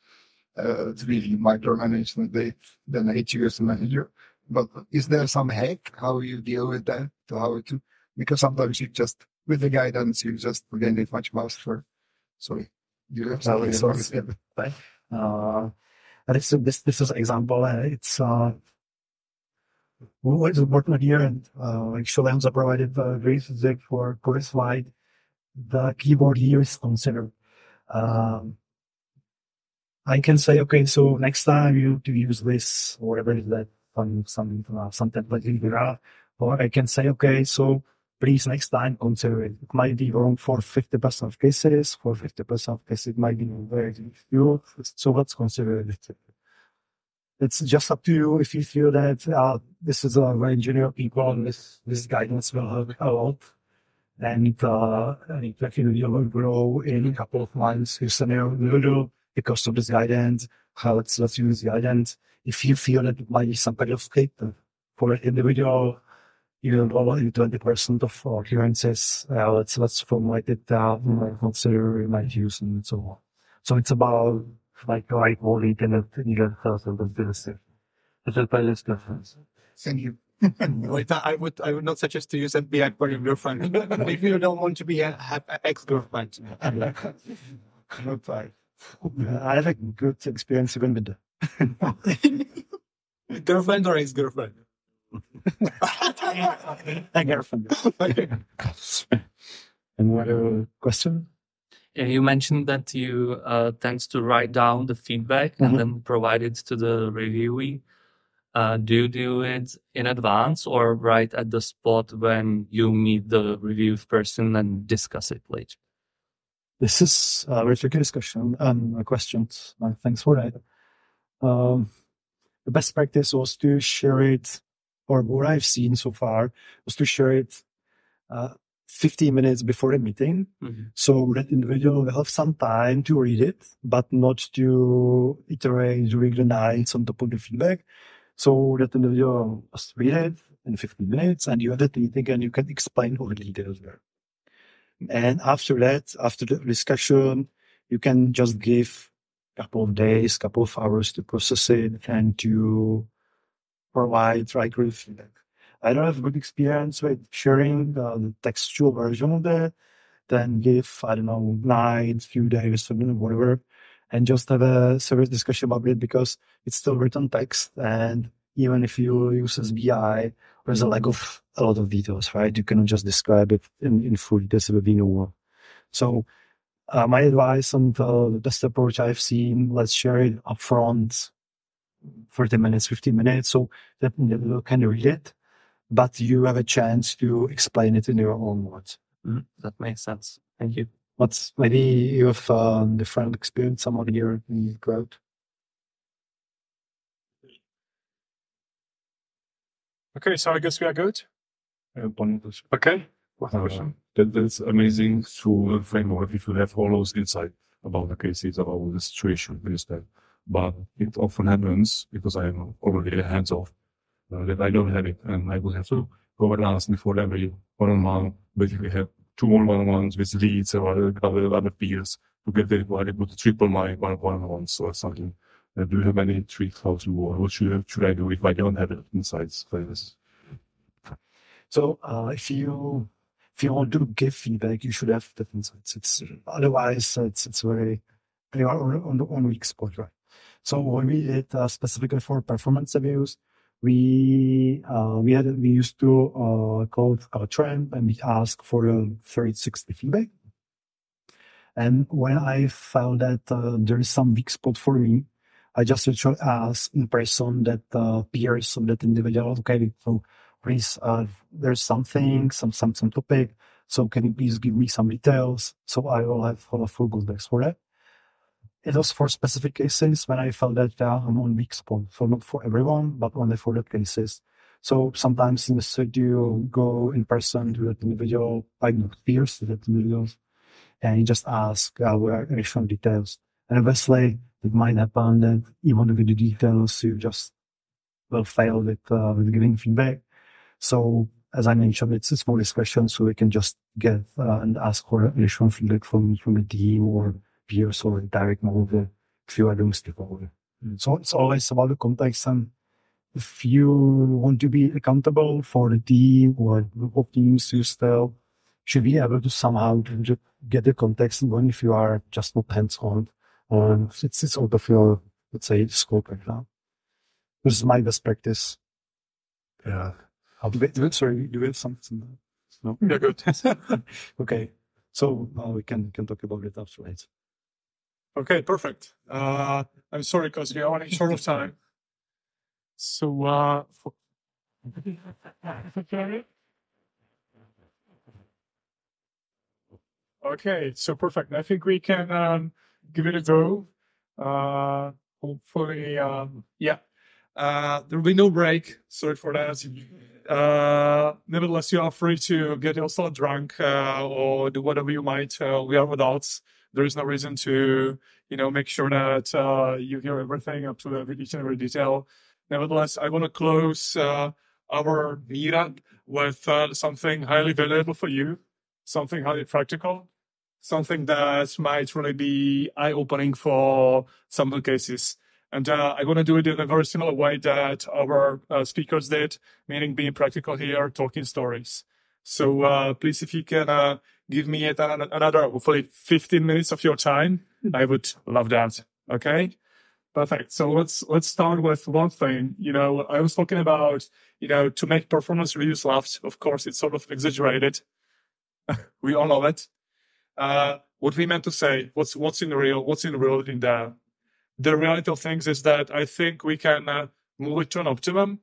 uh, to be micromanaged they than HU as manager. But is there some hack how you deal with that? To how to because sometimes you just with the guidance you just gain it much faster. So you have some advice? also- uh, it's, this this is an example. Uh, it's uh, what is important here, and uh, actually, Honza provided a great physics for course wide. The keyboard here is considered. Um, I can say, okay, so next time you to use this, or whatever is that, some some uh, some template in Jira, or I can say, okay, so please next time consider it. It might be wrong for 50% of cases, for 50% of cases it might be very few. So let's consider it. It's just up to you if you feel that uh, this is a very junior people this, this guidance will help a lot. And, uh, and if you will grow in a couple of months, you scenario little because of this guidance, how let's, let's use guidance. If you feel that it might be some kind of script for an individual, even only 20% of occurrences, uh, let's, let's formulate it you might consider, might use, and so on. So it's about like right more internet, internet thousand of business. It's a balance difference. Thank you. [LAUGHS] I would I would not suggest to use FBI for your girlfriend [LAUGHS] if you don't want to be a, have an ex-girlfriend. [LAUGHS] Not bad. I have a good experience even with the [LAUGHS] girlfriend or ex-girlfriend? [LAUGHS] a girlfriend. Any other question? Yeah, you mentioned that you uh, tends to write down the feedback Mhm. and then provide it to the reviewee. Uh, do you do it in advance or right at the spot when you meet the review person and discuss it later? This is a very tricky discussion and a question. Uh, thanks for that. Um, the best practice was to share it, or what I've seen so far was to share it uh, 15 minutes before a meeting. Mhm. So that individual will have some time to read it, but not to iterate during the night on top of the feedback. So that individual must read it in 15 minutes and you have the meeting and you can explain all the details there. And after that, after the discussion, you can just give a couple of days, couple of hours to process it and to provide right good feedback. I don't have good experience with sharing uh, the textual version of that. Then give, I don't know, night, few days, whatever, and just have a serious discussion about it because it's still written text. And even if you use SBI, there's a lack of a lot of details, right? You cannot just describe it in, in full details within a word. So, uh, my advice uh, the best approach I've seen, let's share it upfront, 30 minutes, 15 minutes, so that individual can read it, but you have a chance to explain it in your own words. Mhm, That makes sense. Thank you. But maybe you have uh, different experience, someone here in the crowd. Okay, so I guess we are good. Uh. Okay. Uh, that, that's amazing through a framework if you have all those insight about the cases, about the situation, that. But it often happens because I am already hands off uh, that I don't have it and I will have to go and ask before every one on one, basically have two more one on ones with leads or other, other, other peers to get while able to triple my one on ones or something. Uh, do you have any tricks how to, or what should, should I do if I don't have insights for this? So uh, if you if you want to give feedback, you should have that insights. It's otherwise it's it's very they are on on the on weak spot, right? So when we did uh, specifically for performance reviews, we uh, we had we used to uh, call a trend and we ask for a 360 feedback. And when I found that uh, there is some weak spot for me, I just actually asked in person that uh, peers of that individual, okay, so please, uh, there's something, some some some topic. So can you please give me some details? So I will have a full context for that. It was for specific cases when I felt that uh, I'm on weak spot. So not for everyone, but only for the cases. So sometimes in the studio, go in person to that individual, like peers to that individuals, and just ask uh, additional details. And obviously, it might happen that even with the details, you just will fail with, uh, with giving feedback. So as I mentioned, it's a small discussion, so we can just get uh, and ask for additional feedback from from the team or peers or direct mode if you are doing stakeholder. So it's always about the context and if you want to be accountable for the team or group of teams, you still should be able to somehow get the context even if you are just not hands-on. It's, it's out of your, let's say, scope right now. This is my best practice. Yeah. Do we, do we, sorry, do we have something? No? Yeah, good. [LAUGHS] okay. So uh, we can, can talk about it afterwards. Okay, perfect. Uh, I'm sorry because we are running short of time. So, uh, for... okay, so perfect. I think we can um, give it a go. Uh, hopefully, um, yeah. Uh, there will be no break. Sorry for that. Uh, nevertheless, you are free to get yourself drunk uh, or do whatever you might. Uh, we are adults. There is no reason to, you know, make sure that uh, you hear everything up to every each and every detail. Nevertheless, I want to close uh, our meetup with uh, something highly valuable for you, something highly practical, something that might really be eye-opening for some cases. And uh, I'm going to do it in a very similar way that our uh, speakers did, meaning being practical here, talking stories. So uh, please, if you can uh, give me another, hopefully 15 minutes of your time, I would love that. Okay. Perfect. So let's, let's start with one thing. You know, I was talking about, you know, to make performance reviews last. Of course, it's sort of exaggerated. [LAUGHS] we all know it. Uh, what we meant to say, what's, what's in the real, what's in the real in there the reality of things is that I think we can uh, move it to an optimum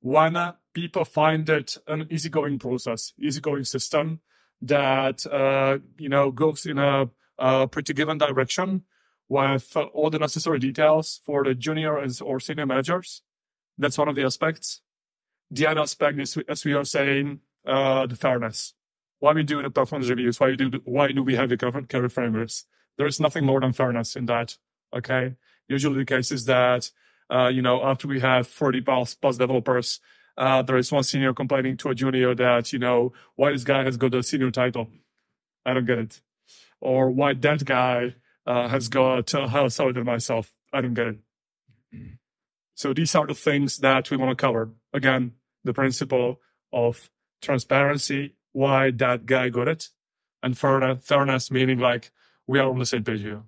when uh, people find it an easygoing process, easygoing system that uh, you know goes in a, a, pretty given direction with all the necessary details for the junior or senior managers. That's one of the aspects. The other aspect is, as we are saying, uh, the fairness. Why we do the performance reviews? Why do why do we have the career frameworks? There is nothing more than fairness in that. Okay. Usually the case is that, uh, you know, after we have 40 plus, plus developers, uh, there is one senior complaining to a junior that, you know, why this guy has got a senior title. I don't get it. Or why that guy, uh, has got a higher salary than myself. I don't get it. So these are the things that we want to cover. Again, the principle of transparency, why that guy got it, and fairness, meaning like we are on the same page here.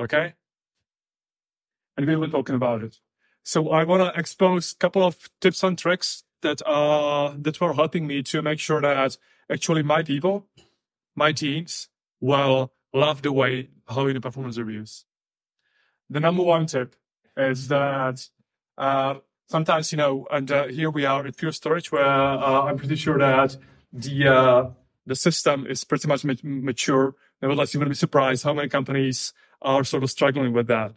Okay? and we were talking about it. So I want to expose a couple of tips and tricks that uh that were helping me to make sure that actually my people, my teams, will love the way how you do performance reviews. The number one tip is that uh, sometimes you know, and uh, here we are at Pure Storage, where uh, I'm pretty sure that the uh, the system is pretty much mature. Nevertheless, you're going to be surprised how many companies are sort of struggling with that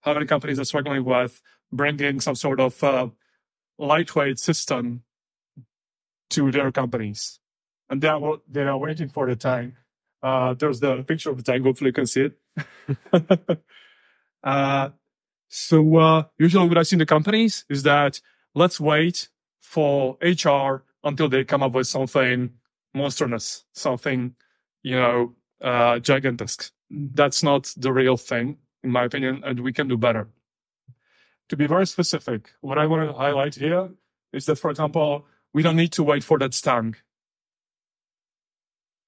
how many companies are struggling with bringing some sort of uh, lightweight system to their companies. And they are, they are waiting for the time. Uh, there's the picture of the tank. Hopefully you can see it. [LAUGHS] uh, so, uh, usually what I see in the companies is that let's wait for HR until they come up with something monstrous, something, you know, uh, gigantic. That's not the real thing in my opinion, and we can do better. To be very specific, what I want to highlight here is that, for example, we don't need to wait for that stang.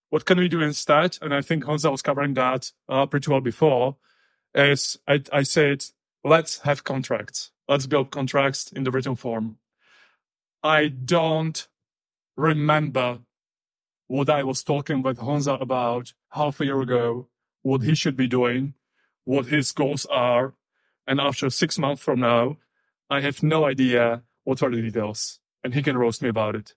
What can we do instead? And I think Honza was covering that uh, pretty well before. Is I, I said, let's have contracts. Let's build contracts in the written form. I don't remember what I was talking with Honza about half a year ago, what he should be doing, what his goals are. And after six months from now, I have no idea what are the details. And he can roast me about it.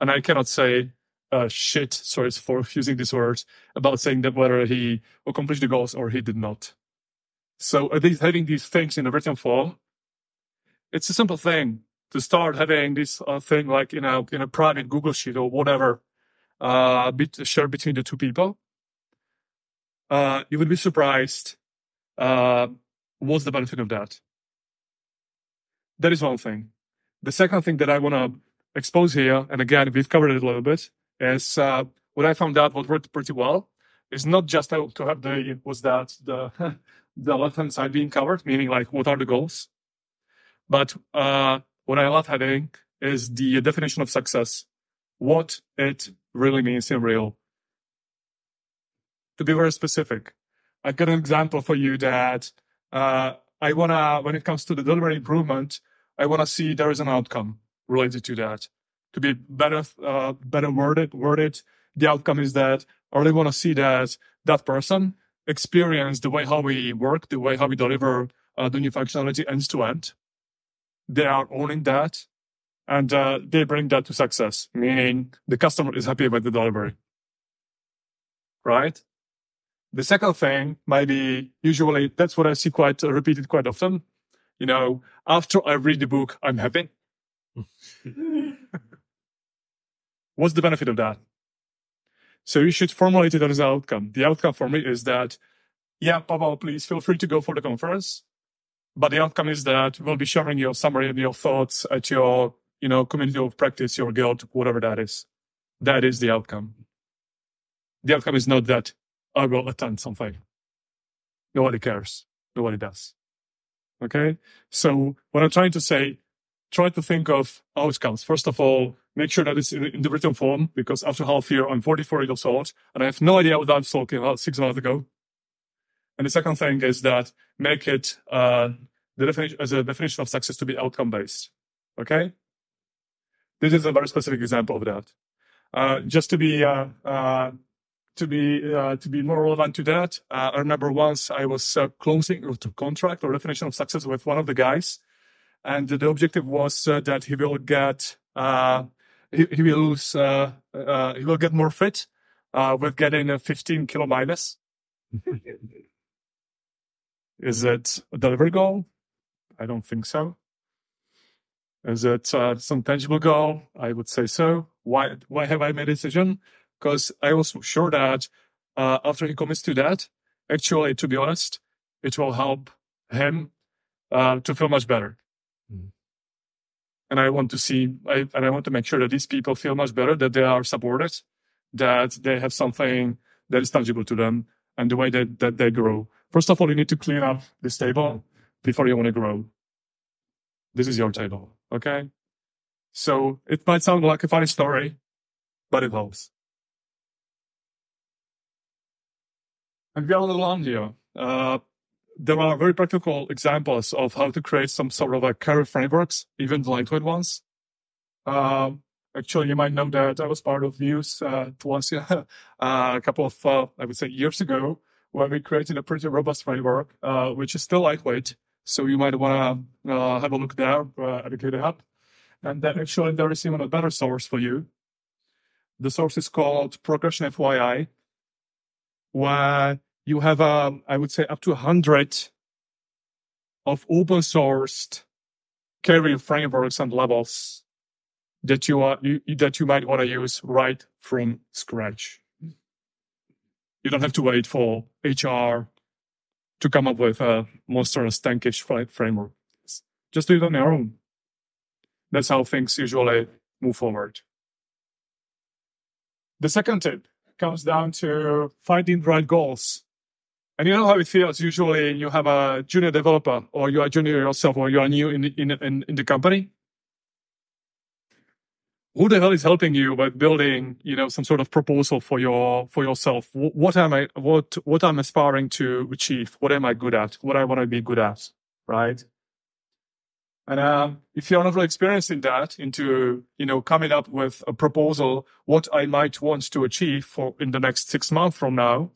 And I cannot say uh, shit, sorry for using this word, about saying that whether he accomplished the goals or he did not. So at least having these things in a written form, it's a simple thing to start having this uh, thing like in a in a private Google sheet or whatever, uh, bit, shared between the two people. Uh, you would be surprised. Uh, what's the benefit of that? That is one thing. The second thing that I want to expose here, and again, we've covered it a little bit, is uh, what I found out what worked pretty well is not just to have the was that the [LAUGHS] the left hand side being covered, meaning like what are the goals, but uh, what I love having is the definition of success, what it really means in real. To be very specific, I've got an example for you that uh, I wanna, when it comes to the delivery improvement, I wanna see there is an outcome related to that. To be better, uh, better worded, worded, the outcome is that I really want to see that that person experience the way how we work, the way how we deliver uh, the new functionality end to end. They are owning that and uh, they bring that to success, meaning the customer is happy about the delivery. Right? The second thing might be usually that's what I see quite uh, repeated quite often. You know, after I read the book, I'm happy. [LAUGHS] What's the benefit of that? So you should formulate it as an outcome. The outcome for me is that, yeah, Pavel, please feel free to go for the conference. But the outcome is that we'll be sharing your summary and your thoughts at your, you know, community of practice, your guild, whatever that is. That is the outcome. The outcome is not that I will attend something. Nobody cares. Nobody does. Okay. So what I'm trying to say, try to think of outcomes. First of all, make sure that it's in the written form because after half year, I'm 44 years old and I have no idea what I was talking about six months ago. And the second thing is that make it, uh, the definition as a definition of success to be outcome based. Okay. This is a very specific example of that. Uh, just to be, uh, uh, to be uh, to be more relevant to that, uh, I remember once I was closing a contract or definition of success with one of the guys, and the objective was that he will get he, he, will lose he will get more fit with getting a 15 kilo minus. [LAUGHS] Is it a delivery goal? I don't think so. Is it some tangible goal? I would say so. Why why have I made a decision? because I was sure that uh, after he commits to that, actually, to be honest, it will help him uh, to feel much better. Mm. And I want to see, I, and I want to make sure that these people feel much better, that they are supported, that they have something that is tangible to them, and the way that, that they grow. First of all, you need to clean up this table before you want to grow. This is your table, okay? So it might sound like a funny story, but it helps. And we are along here. Uh, there are very practical examples of how to create some sort of like career frameworks, even lightweight ones. Uh, actually, you might know that I was part of Views uh, once [LAUGHS] uh, a couple of, uh, I would say, years ago, where we created a pretty robust framework, uh, which is still lightweight. So you might want to uh, have a look there at the GitHub. And then actually there is even a better source for you. The source is called Progression FYI where you have, um, I would say, up to 100 of open sourced career frameworks and levels that you are you, that you might want to use right from scratch. You don't have to wait for HR to come up with a monstrous tankish framework. Just do it on your own. That's how things usually move forward. The second tip comes down to finding the right goals. And you know how it feels usually you have a junior developer or you are junior yourself or you are new in, in, in, in the company. Who the hell is helping you by building, you know, some sort of proposal for your, for yourself? What am I, what, what I'm aspiring to achieve? What am I good at? What I want to be good at? Right? And uh, if you're not really that, into you know coming up with a proposal, what I might want to achieve for in the next six months from now,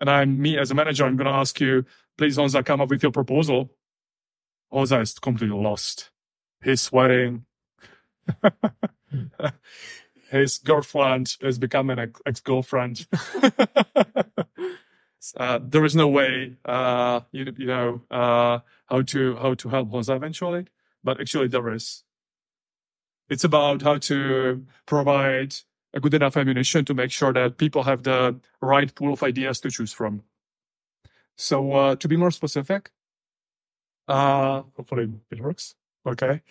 and I'm me as a manager, I'm going to ask you, please, Honza, come up with your proposal. Honza is completely lost. He's sweating. [LAUGHS] [LAUGHS] His girlfriend is becoming an ex-girlfriend. [LAUGHS] uh, there is no way, uh, you, you know, uh, how to how to help Honza eventually, but actually there is. It's about how to provide a good enough ammunition to make sure that people have the right pool of ideas to choose from. So uh, to be more specific, uh, hopefully it works. Okay.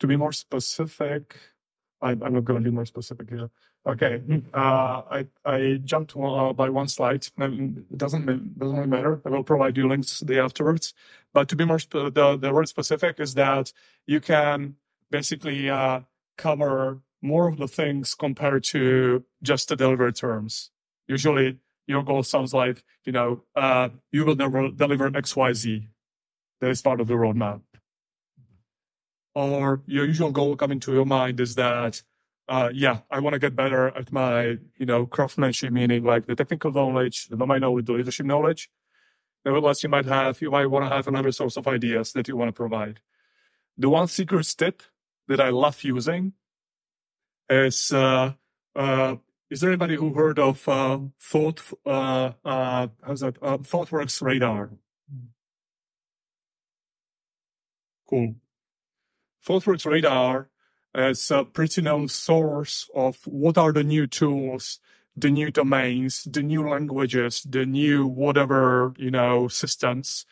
To be more specific, I, I'm not going to be more specific here. Okay. Uh, I, I jumped uh, by one slide. It doesn't, doesn't really matter. I will provide you links the afterwards. But to be more, sp- the, the word specific is that you can basically uh, cover more of the things compared to just the delivery terms. Usually your goal sounds like, you know, uh, you will never deliver X, Y, Z. That is part of the roadmap. Or your usual goal coming to your mind is that, uh, yeah, I want to get better at my, you know, craftsmanship, meaning like the technical knowledge, the domain knowledge, the leadership knowledge. Nevertheless, you might have, you might want to have another source of ideas that you want to provide. The one secret tip that I love using is, uh, uh, is there anybody who heard of, uh, Thought, uh, uh, how's that, uh, ThoughtWorks Radar? Cool. ThoughtWorks Radar is a pretty known source of what are the new tools, the new domains, the new languages, the new whatever, you know, systems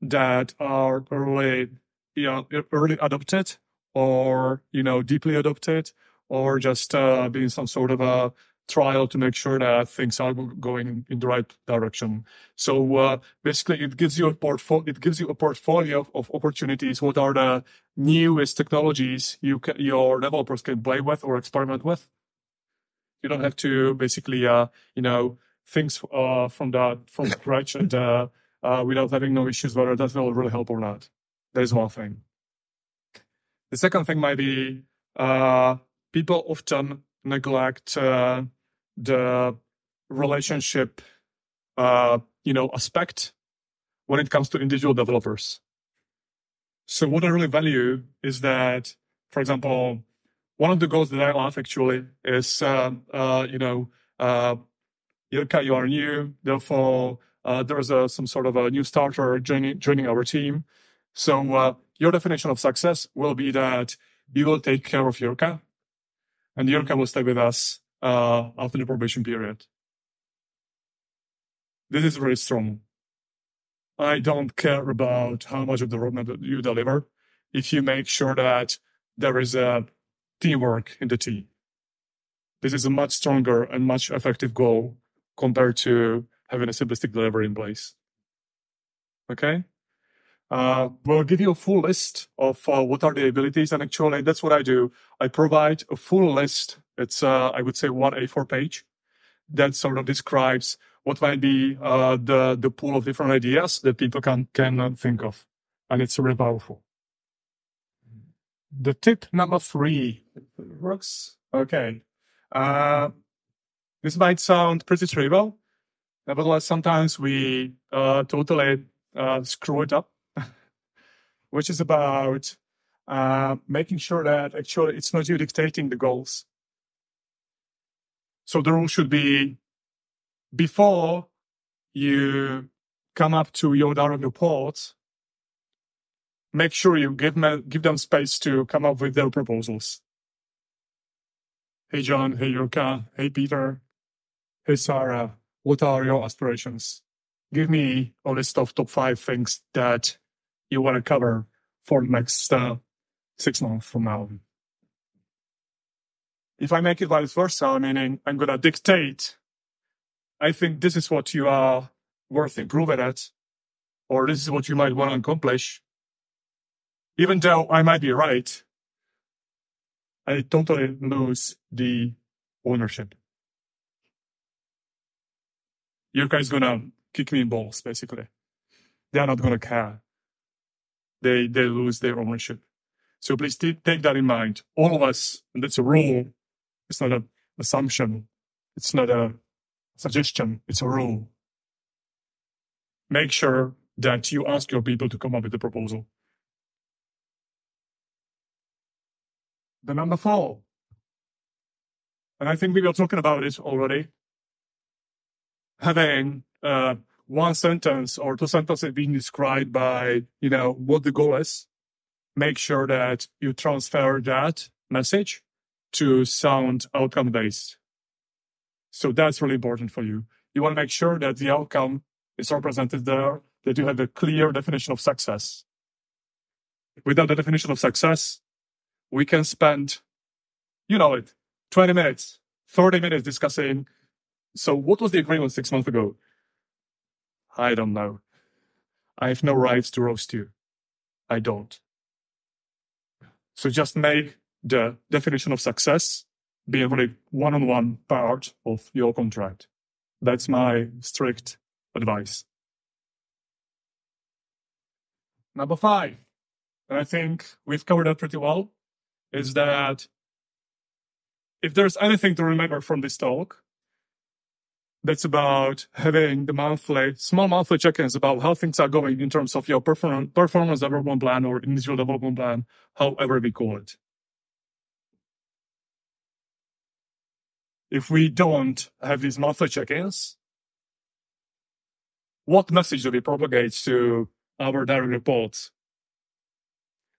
that are early, you know, early adopted or, you know, deeply adopted or just uh, being some sort of a trial to make sure that things are going in the right direction. So uh, basically, it gives you a portfolio. It gives you a portfolio of opportunities. What are the newest technologies you your developers can play with or experiment with? You don't have to basically, uh, you know, things uh, from the from scratch and uh, uh, without having no issues whether that will really help or not. That is one thing. The second thing might be uh, people often neglect uh, the relationship, uh, you know, aspect when it comes to individual developers. So what I really value is that, for example, one of the goals that I love actually is, uh, uh, you know, uh, you are new, therefore uh, there is a, some sort of a new starter joining, joining our team. So uh, your definition of success will be that you will take care of Ilka, and Ilka will stay with us uh, after the probation period. This is very strong. I don't care about how much of the roadmap you deliver if you make sure that there is a teamwork in the team. This is a much stronger and much effective goal compared to having a simplistic delivery in place. Okay? Uh, we'll give you a full list of uh, what are the abilities, and actually, that's what I do. I provide a full list. It's, uh, I would say, one A4 page that sort of describes what might be uh, the the pool of different ideas that people can can think of, and it's really powerful. The tip number three works. Okay, uh, this might sound pretty trivial, nevertheless, sometimes we uh, totally screw it up [LAUGHS] which is about uh, making sure that actually it's not you dictating the goals. So the rule should be before you come up to your direct reports, make sure you give them, give them space to come up with their proposals. Hey, John. Hey, Yurka. Hey, Peter. Hey, Sarah. What are your aspirations? Give me a list of top five things that you want to cover for the next uh, six months from now. If I make it vice versa, meaning I'm going to dictate, I think this is what you are worth improving at, or this is what you might want to accomplish. Even though I might be right, I totally lose the ownership. Your guy's gonna kick me in balls, basically. They're not gonna care they, they lose their ownership. So please t- take that in mind. All of us, and that's a rule. It's not an assumption. It's not a suggestion. It's a rule. Make sure that you ask your people to come up with a proposal. The number four. And I think we were talking about it already. Having uh, one sentence or two sentences being described by, you know, what the goal is. Make sure that you transfer that message to sound outcome based. So that's really important for you. You want to make sure that the outcome is represented there, that you have a clear definition of success. Without the definition of success, we can spend, you know it, 20 minutes, 30 minutes discussing. So what was the agreement six months ago? I don't know. I have no rights to roast you. I don't. So just make the definition of success be a really one-on-one part of your contract. That's my strict advice. Number five, and I think we've covered that pretty well, is that if there's anything to remember from this talk, that's about having the monthly, small monthly check-ins about how things are going in terms of your performance, performance development plan or individual development plan, however we call it. If we don't have these monthly check-ins, what message do we propagate to our direct reports?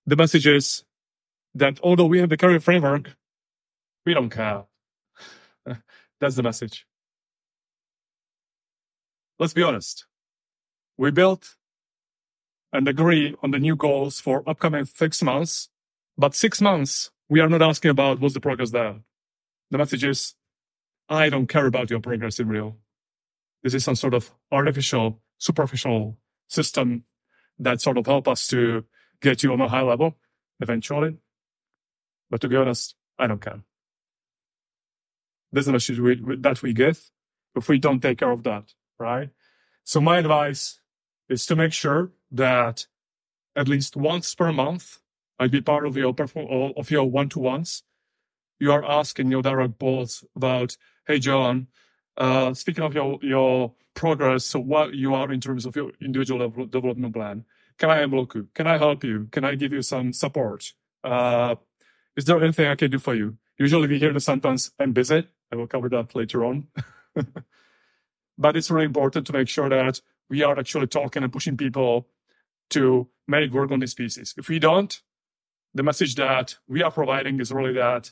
The message is that although we have the career framework, we don't care. [LAUGHS] That's the message. Let's be honest. We built and agree on the new goals for upcoming six months, but six months, we are not asking about what's the progress there. The message is, I don't care about your progress in real. This is some sort of artificial, superficial system that sort of help us to get you on a high level eventually. But to be honest, I don't care. There's an issue that we get if we don't take care of that, right? So my advice is to make sure that at least once per month, I'd be part of your of your one-to-ones. You are asking your direct boss about, hey John, uh, speaking of your your progress, so what you are in terms of your individual development plan. Can I block you? Can I help you? Can I give you some support? Uh, is there anything I can do for you? Usually we hear the sentence, I'm busy. I will cover that later on. [LAUGHS] but it's really important to make sure that we are actually talking and pushing people to make work on these pieces. If we don't, the message that we are providing is really that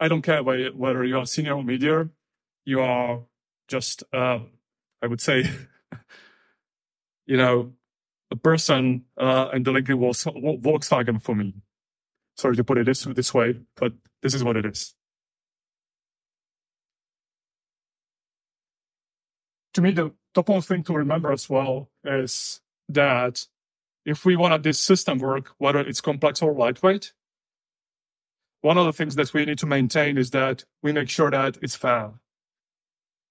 I don't care whether you are senior or media, you are just, uh, I would say, [LAUGHS] you know, a person uh, in the LinkedIn Volkswagen for me. Sorry to put it this, this way, but this is what it is. To me, the top one thing to remember as well is that if we want this system work, whether it's complex or lightweight, one of the things that we need to maintain is that we make sure that it's fair.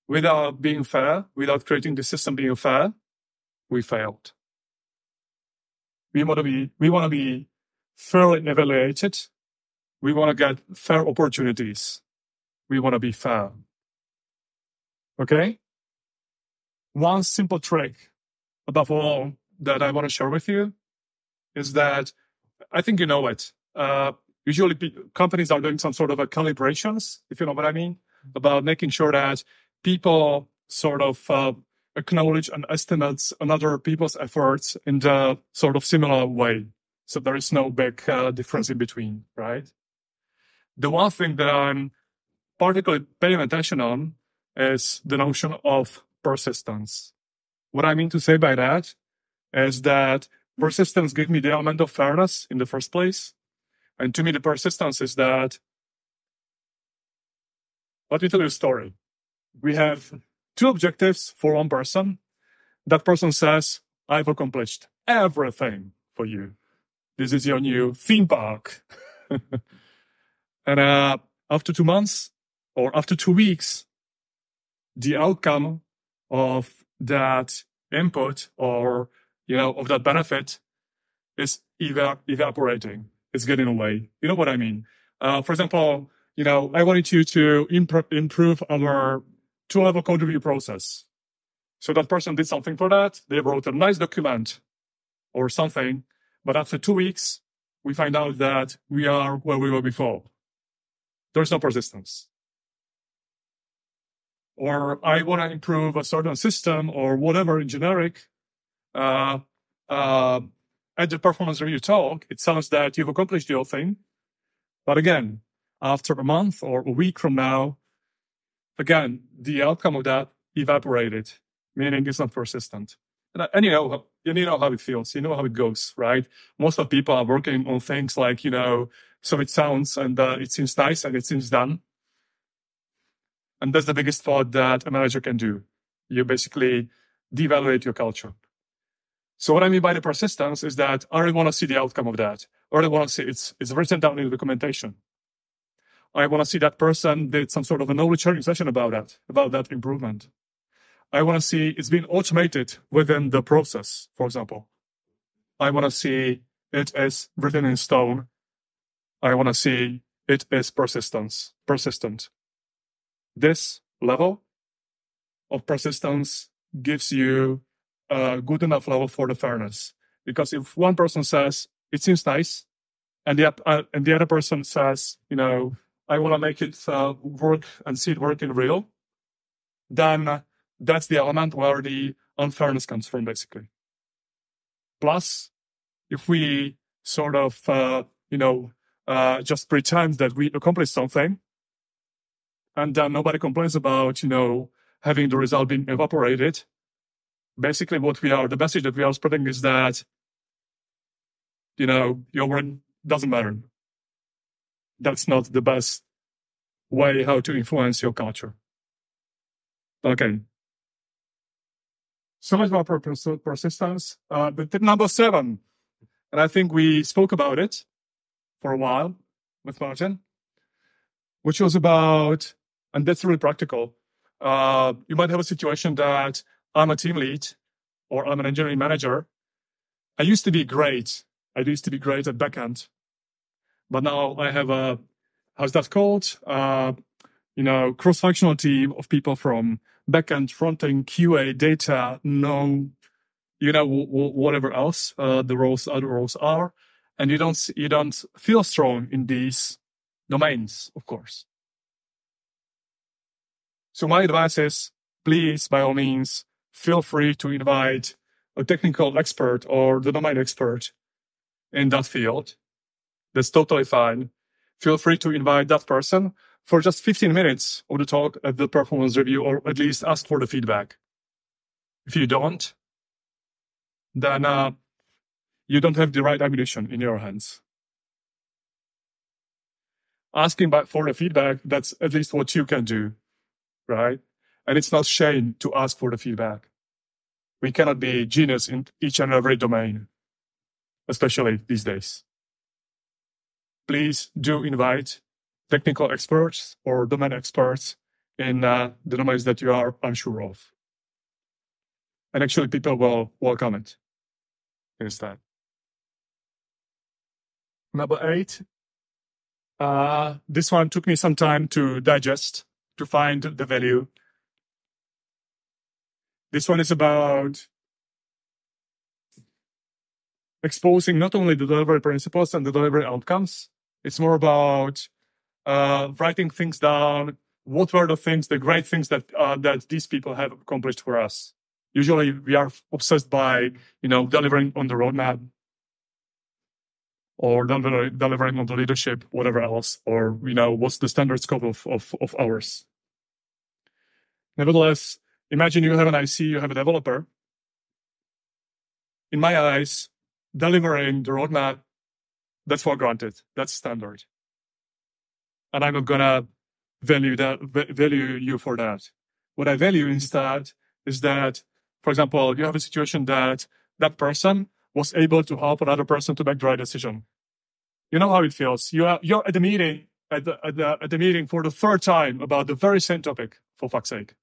Without being fair, without creating the system being fair, we failed. We want to be, we want to be fairly evaluated. We want to get fair opportunities. We want to be fair. Okay? One simple trick above all that I want to share with you is that I think you know it. Uh, usually companies are doing some sort of a calibrations, if you know what I mean, about making sure that people sort of uh, acknowledge and estimates another people's efforts in the sort of similar way. So there is no big uh, difference in between, right? The one thing that I'm particularly paying attention on is the notion of persistence. What I mean to say by that is that persistence gives me the element of fairness in the first place. And to me, the persistence is that, let me tell you a story. We have two objectives for one person. That person says, I've accomplished everything for you. This is your new theme park. [LAUGHS] and uh, after two months or after two weeks, the outcome of that input or, you know, of that benefit is eva- evaporating. It's getting away. You know what I mean? Uh, for example, you know, I wanted you to imp- improve our two level code review process. So that person did something for that. They wrote a nice document or something. But after two weeks, we find out that we are where we were before. There's no persistence. Or I want to improve a certain system or whatever in generic. Uh, uh, at the performance review talk, it sounds that you've accomplished your thing. But again, after a month or a week from now, again, the outcome of that evaporated, meaning it's not persistent. And, and you know, you know how it feels. You know how it goes, right? Most of people are working on things like, you know, so it sounds and uh, it seems nice and it seems done. And that's the biggest thought that a manager can do. You basically devaluate your culture. So what I mean by the persistence is that I really want to see the outcome of that. I really want to see it's, it's written down in the documentation. I want to see that person did some sort of a knowledge sharing session about that, about that improvement. I want to see it's been automated within the process, for example. I want to see it is written in stone. I want to see it is persistence, persistent. This level of persistence gives you a good enough level for the fairness. Because if one person says, it seems nice, and the, uh, and the other person says, you know, I want to make it uh, work and see it work in real, then that's the element where the unfairness comes from, basically. Plus, if we sort of, uh, you know, uh, just pretend that we accomplished something, and then nobody complains about, you know, having the result being evaporated, basically what we are, the message that we are spreading is that, you know, your work doesn't matter. That's not the best way how to influence your culture. Okay. So much about pers- persistence. Uh, but tip number seven, and I think we spoke about it for a while with Martin, which was about, and that's really practical. Uh, you might have a situation that I'm a team lead or I'm an engineering manager. I used to be great. I used to be great at backend, but now I have a, how's that called? Uh, you know, cross-functional team of people from backend, frontend, QA, data, no, you know, w- w- whatever else uh, the roles, other roles are, and you don't you don't feel strong in these domains, of course. So my advice is, please, by all means, feel free to invite a technical expert or the domain expert in that field. That's totally fine. Feel free to invite that person for just 15 minutes of the talk at the performance review, or at least ask for the feedback. If you don't, then uh, you don't have the right ammunition in your hands. Asking for the feedback, that's at least what you can do, right? And it's not shame to ask for the feedback. We cannot be genius in each and every domain, especially these days. Please do invite technical experts or domain experts in uh, the domains that you are unsure of. And actually, people will welcome it instead. Number eight. Uh, this one took me some time to digest, to find the value. This one is about exposing not only the delivery principles and the delivery outcomes, it's more about uh, writing things down. What were the things, the great things that uh, that these people have accomplished for us? Usually, we are obsessed by you know delivering on the roadmap, or deliver, delivering on the leadership, whatever else, or you know what's the standard scope of of, of ours. Nevertheless, imagine you have an IC, you have a developer. In my eyes, delivering the roadmap, that's for granted. That's standard and I'm not gonna value that value you for that. What I value instead is that, for example, you have a situation that that person was able to help another person to make the right decision. You know how it feels. You are you're at the meeting at the, at the at the meeting for the third time about the very same topic. For fuck's sake,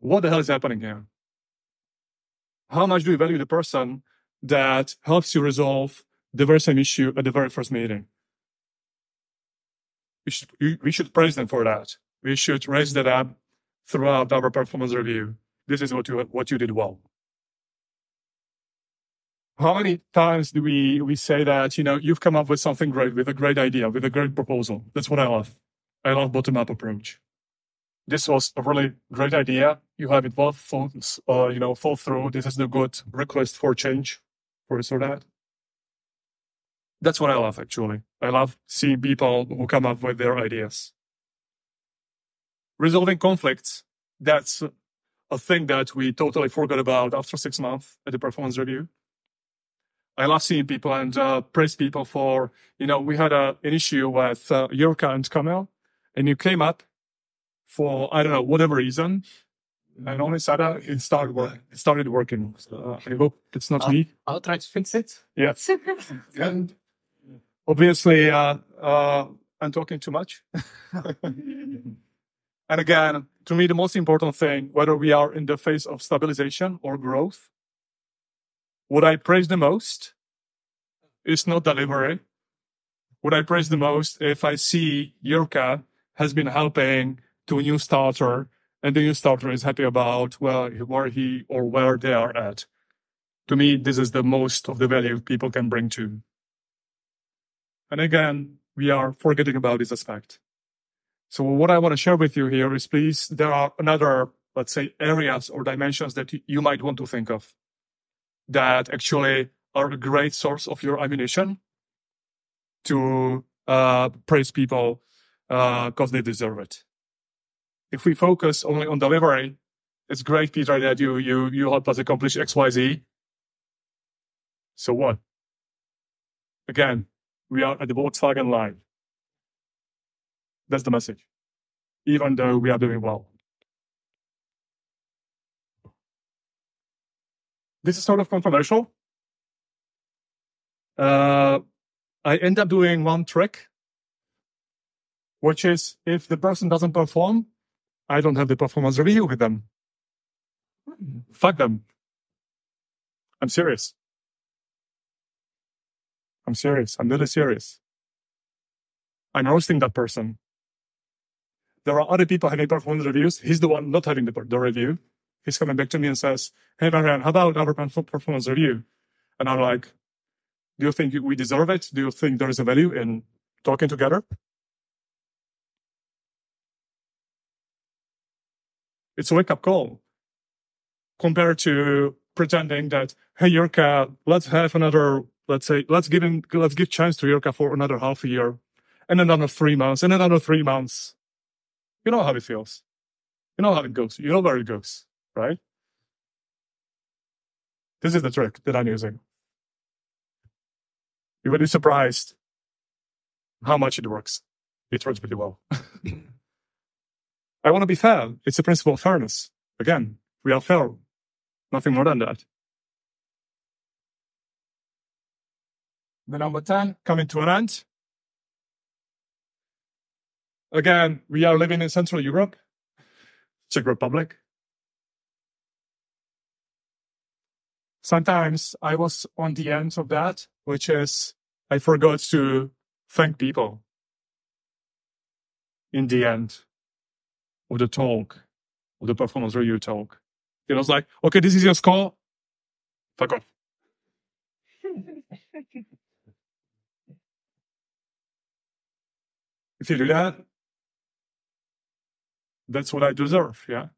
what the hell is happening here? How much do you value the person that helps you resolve the very same issue at the very first meeting. We should, we, should praise them for that. We should raise that up throughout our performance review. This is what you, what you did well. How many times do we, we say that, you know, you've come up with something great, with a great idea, with a great proposal? That's what I love. I love bottom up approach. This was a really great idea. You have it well thought, uh, you know, fall through. This is the good request for change for this or that. That's what I love, actually. I love seeing people who come up with their ideas. Resolving conflicts. That's a thing that we totally forgot about after six months at the performance review. I love seeing people and uh, praise people for, you know, we had a, an issue with uh, Yurka and Kamel, and you came up for, I don't know, whatever reason. And only Sada, it started, work, it started working. So, uh, I hope it's not I'll, me. I'll try to fix it. Yes. [LAUGHS] and obviously, uh, uh, I'm talking too much. [LAUGHS] and again, to me, the most important thing, whether we are in the phase of stabilization or growth, what I praise the most is not delivery. What I praise the most, if I see Yurka has been helping to a new starter and the new starter is happy about well, where he or where they are at. To me, this is the most of the value people can bring to. And again, we are forgetting about this aspect. So what I want to share with you here is please, there are another, let's say, areas or dimensions that you might want to think of that actually are a great source of your ammunition to uh, praise people because uh, they deserve it. If we focus only on delivery, it's great, Peter, that you you you help us accomplish X, Y, Z. So what? Again, we are at the Volkswagen line. That's the message. Even though we are doing well. This is sort of controversial. Uh, I end up doing one trick, which is if the person doesn't perform, I don't have the performance review with them. Fuck them. I'm serious. I'm serious. I'm really serious. I'm roasting that person. There are other people having performance reviews. He's the one not having the, the review. He's coming back to me and says, Hey, Marian, how about our performance review? And I'm like, do you think we deserve it? Do you think there is a value in talking together? It's a wake up call compared to pretending that, hey, Yurka, let's have another, let's say, let's give him, let's give chance to Yurka for another half a year and another three months and another three months. You know how it feels. You know how it goes. You know where it goes, right? This is the trick that I'm using. You will be surprised how much it works. It works pretty well. [LAUGHS] I want to be fair. It's a principle of fairness. Again, we are fair. Nothing more than that. The number 10 coming to an end. Again, we are living in Central Europe, Czech Republic. Sometimes I was on the end of that, which is I forgot to thank people in the end of the talk, of the performance review talk. It was like, okay, this is your score. Fuck off. [LAUGHS] if you do that, that's what I deserve. Yeah.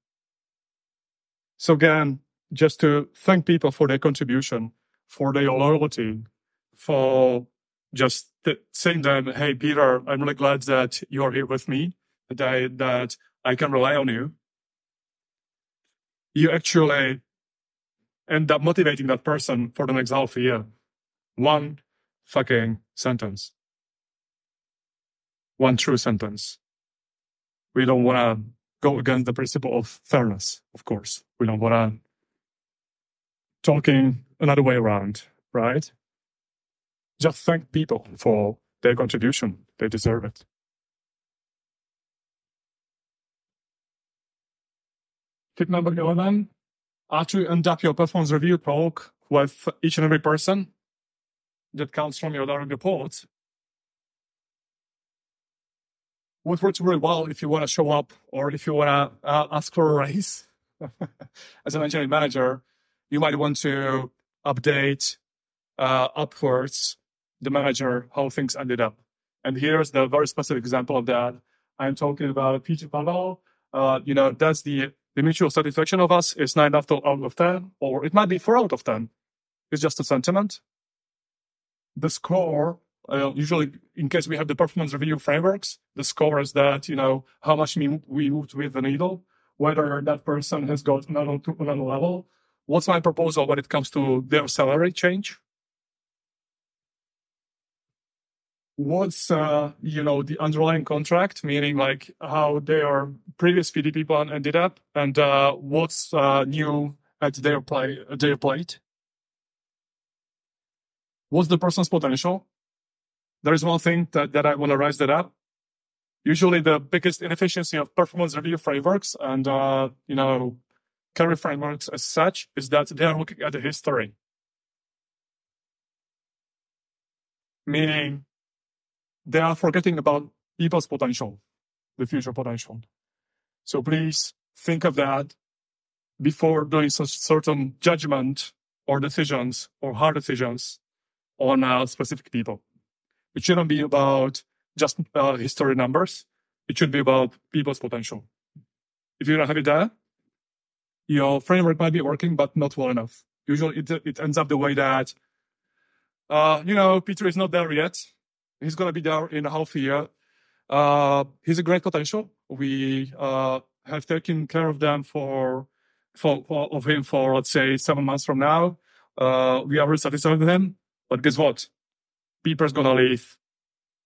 So again, just to thank people for their contribution, for their loyalty, for just saying them, Hey, Peter, I'm really glad that you're here with me, that that I can rely on you. You actually end up motivating that person for the next half a year. One fucking sentence. One true sentence. We don't want to go against the principle of fairness, of course. We don't want to talking another way around, right? Just thank people for their contribution. They deserve it. Tip number 11, after you end up your performance review talk, with each and every person that comes from your direct report. What works really well if you want to show up or if you want to uh, ask for a raise [LAUGHS] as an engineering manager, you might want to update uh, upwards the manager how things ended up. And here's the very specific example of that. I'm talking about Peter Pavel. Uh, you know, that's the, the mutual satisfaction of us is nine out of 10, or it might be four out of 10. It's just a sentiment. The score, uh, usually in case we have the performance review frameworks, the score is that, you know, how much we, moved with the needle, whether that person has got another level. What's my proposal when it comes to their salary change? What's uh, you know the underlying contract, meaning like how their previous PDP plan ended up, and uh, what's uh, new at their play their plate. What's the person's potential? There is one thing that, that I want to rise that up. Usually, the biggest inefficiency of performance review frameworks and uh, you know career frameworks as such is that they are looking at the history. Meaning, they are forgetting about people's potential, the future potential. So please think of that before doing such certain judgment or decisions or hard decisions on uh, specific people. It shouldn't be about just uh, history numbers. It should be about people's potential. If you don't have it there, your framework might be working, but not well enough. Usually it, it ends up the way that, uh, you know, Peter is not there yet. He's going to be there in a half a year. Uh, he's a great potential. We uh, have taken care of them for, for, for, of him for let's say seven months from now. Uh, we are very satisfied with him. But guess what? Going to leave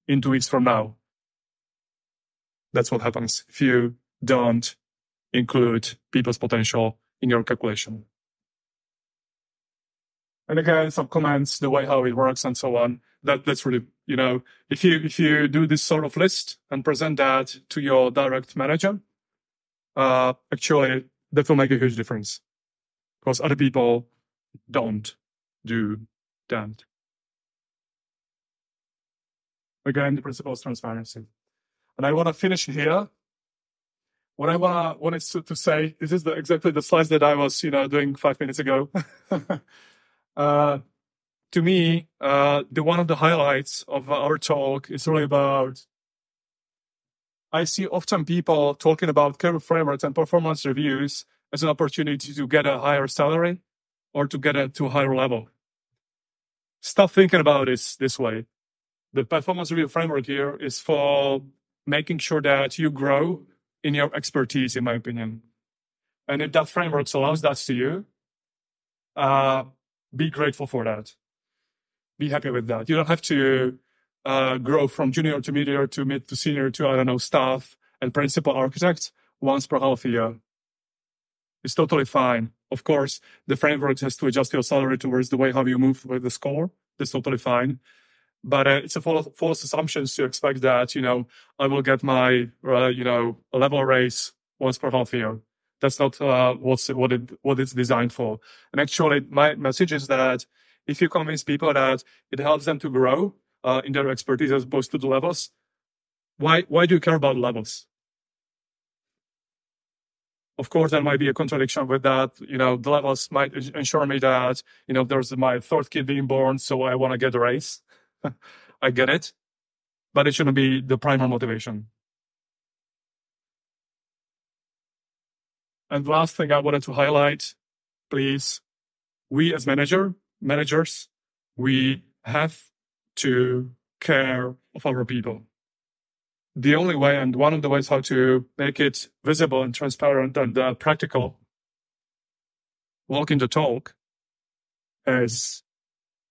in two weeks from now. That's what happens if you don't include people's potential in your calculation. And again, some comments, the way how it works and so on. That, that's really you know, if you if you do this sort of list and present that to your direct manager, uh, actually that will make a huge difference because other people don't do that. Again, the principle of transparency. And I want to finish here. What I wanna, wanted to, to say, this is the, exactly the slides that I was, you know, doing five minutes ago. [LAUGHS] uh, to me, uh, the one of the highlights of our talk is really about. I see often people talking about career frameworks and performance reviews as an opportunity to get a higher salary or to get to a higher level. Stop thinking about this this way. The performance review framework here is for making sure that you grow in your expertise, in my opinion. And if that framework allows that to you, uh, be grateful for that be happy with that. You don't have to uh, grow from junior to medium to mid to senior to, I don't know, staff and principal architect once per half year. It's totally fine. Of course, the framework has to adjust your salary towards the way how you move with the score. That's totally fine. But uh, it's a false, false assumption to expect that, you know, I will get my, uh, you know, a level raise once per half year. That's not uh, what's, what, it, what it's designed for. And actually, my message is that if you convince people that it helps them to grow uh, in their expertise as opposed to the levels, why why do you care about levels? Of course, there might be a contradiction with that. You know, the levels might ensure me that you know there's my third kid being born, so I want to get a raise. [LAUGHS] I get it, but it shouldn't be the primary motivation. And last thing I wanted to highlight, please, we as manager managers, we have to care of our people. The only way and one of the ways how to make it visible and transparent and uh, practical, walking the talk, is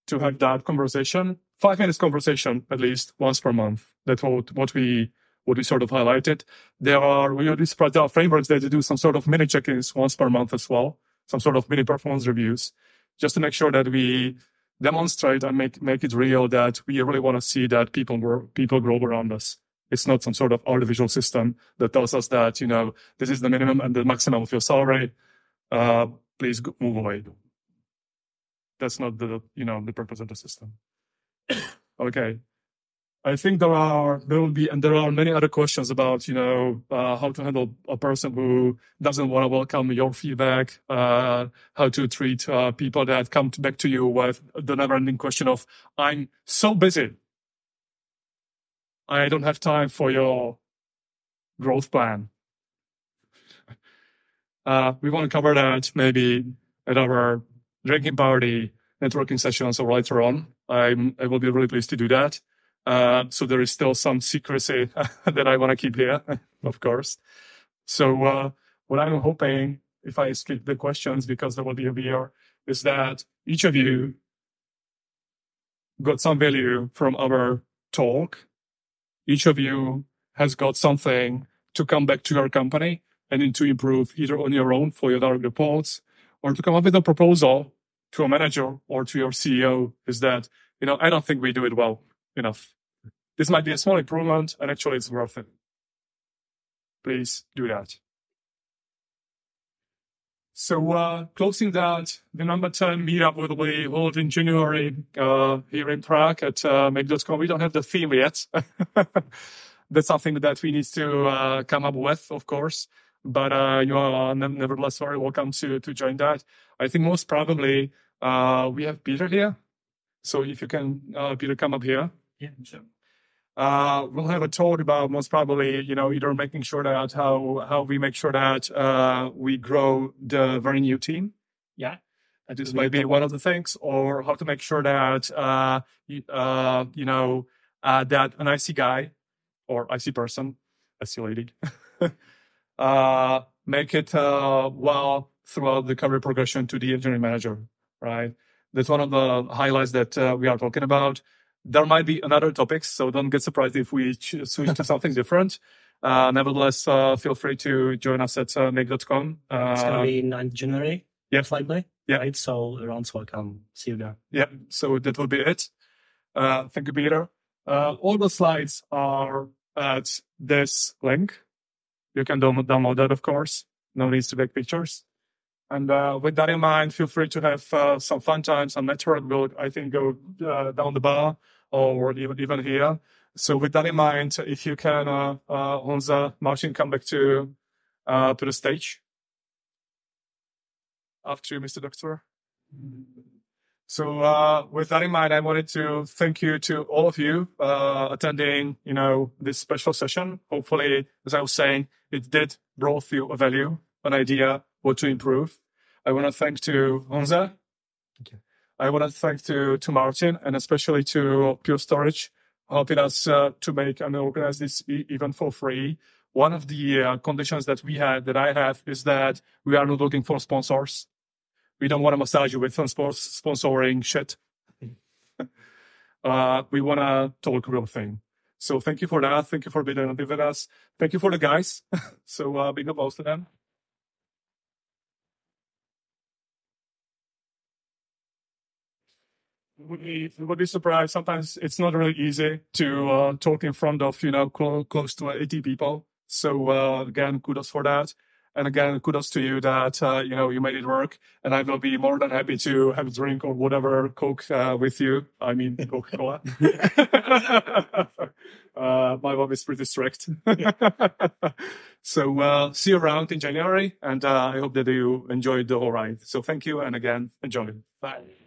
to have that conversation, five minutes conversation at least once per month. That's what, what we what we sort of highlighted. There are we already spread out frameworks that do some sort of mini check-ins once per month as well, some sort of mini performance reviews just to make sure that we demonstrate and make, make it real that we really want to see that people grow, people grow around us. It's not some sort of artificial system that tells us that, you know, this is the minimum and the maximum of your salary. Uh, please move away. That's not the you know the purpose of the system. [COUGHS] okay. I think there are there will be and there are many other questions about you know uh, how to handle a person who doesn't want to welcome your feedback, uh, how to treat uh, people that come to back to you with the never-ending question of I'm so busy, I don't have time for your growth plan. [LAUGHS] Uh, we want to cover that maybe at our drinking party, networking sessions, or later on. I'm I will be really pleased to do that. Uh, so there is still some secrecy [LAUGHS] that I want to keep here, [LAUGHS] of course. So uh, what I'm hoping, if I skip the questions because there will be a beer, is that each of you got some value from our talk. Each of you has got something to come back to your company and to improve either on your own for your direct reports or to come up with a proposal to a manager or to your CEO is that, you know, I don't think we do it well enough. This might be a small improvement and actually it's worth it. Please do that. So, uh, closing that, the number 10 meetup will be held in January, uh, here in Prague at, uh, make.com. We don't have the theme yet. [LAUGHS] That's something that we need to, uh, come up with, of course. But, uh, you are nevertheless very welcome to, to join that. I think most probably, uh, we have Peter here. So if you can, uh, Peter, come up here. Yeah, sure. Uh, we'll have a talk about most probably, you know, either making sure that how how we make sure that uh, we grow the very new team. Yeah. And this might be one of the things, or how to make sure that uh, you, uh, you know uh, that an IC guy or IC person, IC lady, [LAUGHS] uh, make it uh, well throughout the career progression to the engineering manager. Right. That's one of the highlights that uh, we are talking about there might be another topics, so don't get surprised if we switch to something different. Uh, nevertheless, uh, feel free to join us at uh, make.com. Uh, it's going to be 9th January. Yeah. Friday. Yeah. Right. So everyone's welcome. See you there. Yeah. So that will be it. Uh, thank you, Peter. Uh, all the slides are at this link. You can download, that, of course. No need to take pictures. And uh, with that in mind, feel free to have uh, some fun times on network. We'll, I think, go uh, down the bar or even, even here. So with that in mind, if you can, uh, uh, Honza, Martin, come back to, uh, to the stage. After you, Mr. Doctor. So, uh, with that in mind, I wanted to thank you to all of you, uh, attending, you know, this special session. Hopefully, as I was saying, it did brought you a value, an idea, what to improve. I want to thank to Honza. Thank you. I want to thank to, to Martin and especially to Pure Storage helping us uh, to make and organize this e- event for free. One of the uh, conditions that we had, that I have, is that we are not looking for sponsors. We don't want to massage you with sponsoring shit. [LAUGHS] uh, we want to talk real thing. So thank you for that. Thank you for being with us. Thank you for the guys. [LAUGHS] so uh, big applause to them. Would be would be surprised. Sometimes it's not really easy to uh, talk in front of you know cl- close to 80 people. So uh, again, kudos for that. And again, kudos to you that uh, you know you made it work. And I will be more than happy to have a drink or whatever Coke uh, with you. I mean [LAUGHS] Coca Cola. [LAUGHS] [LAUGHS] uh, my mom is pretty strict. so uh, see you around in January, and uh, I hope that you enjoyed the whole ride. So thank you, and again, enjoy. Bye.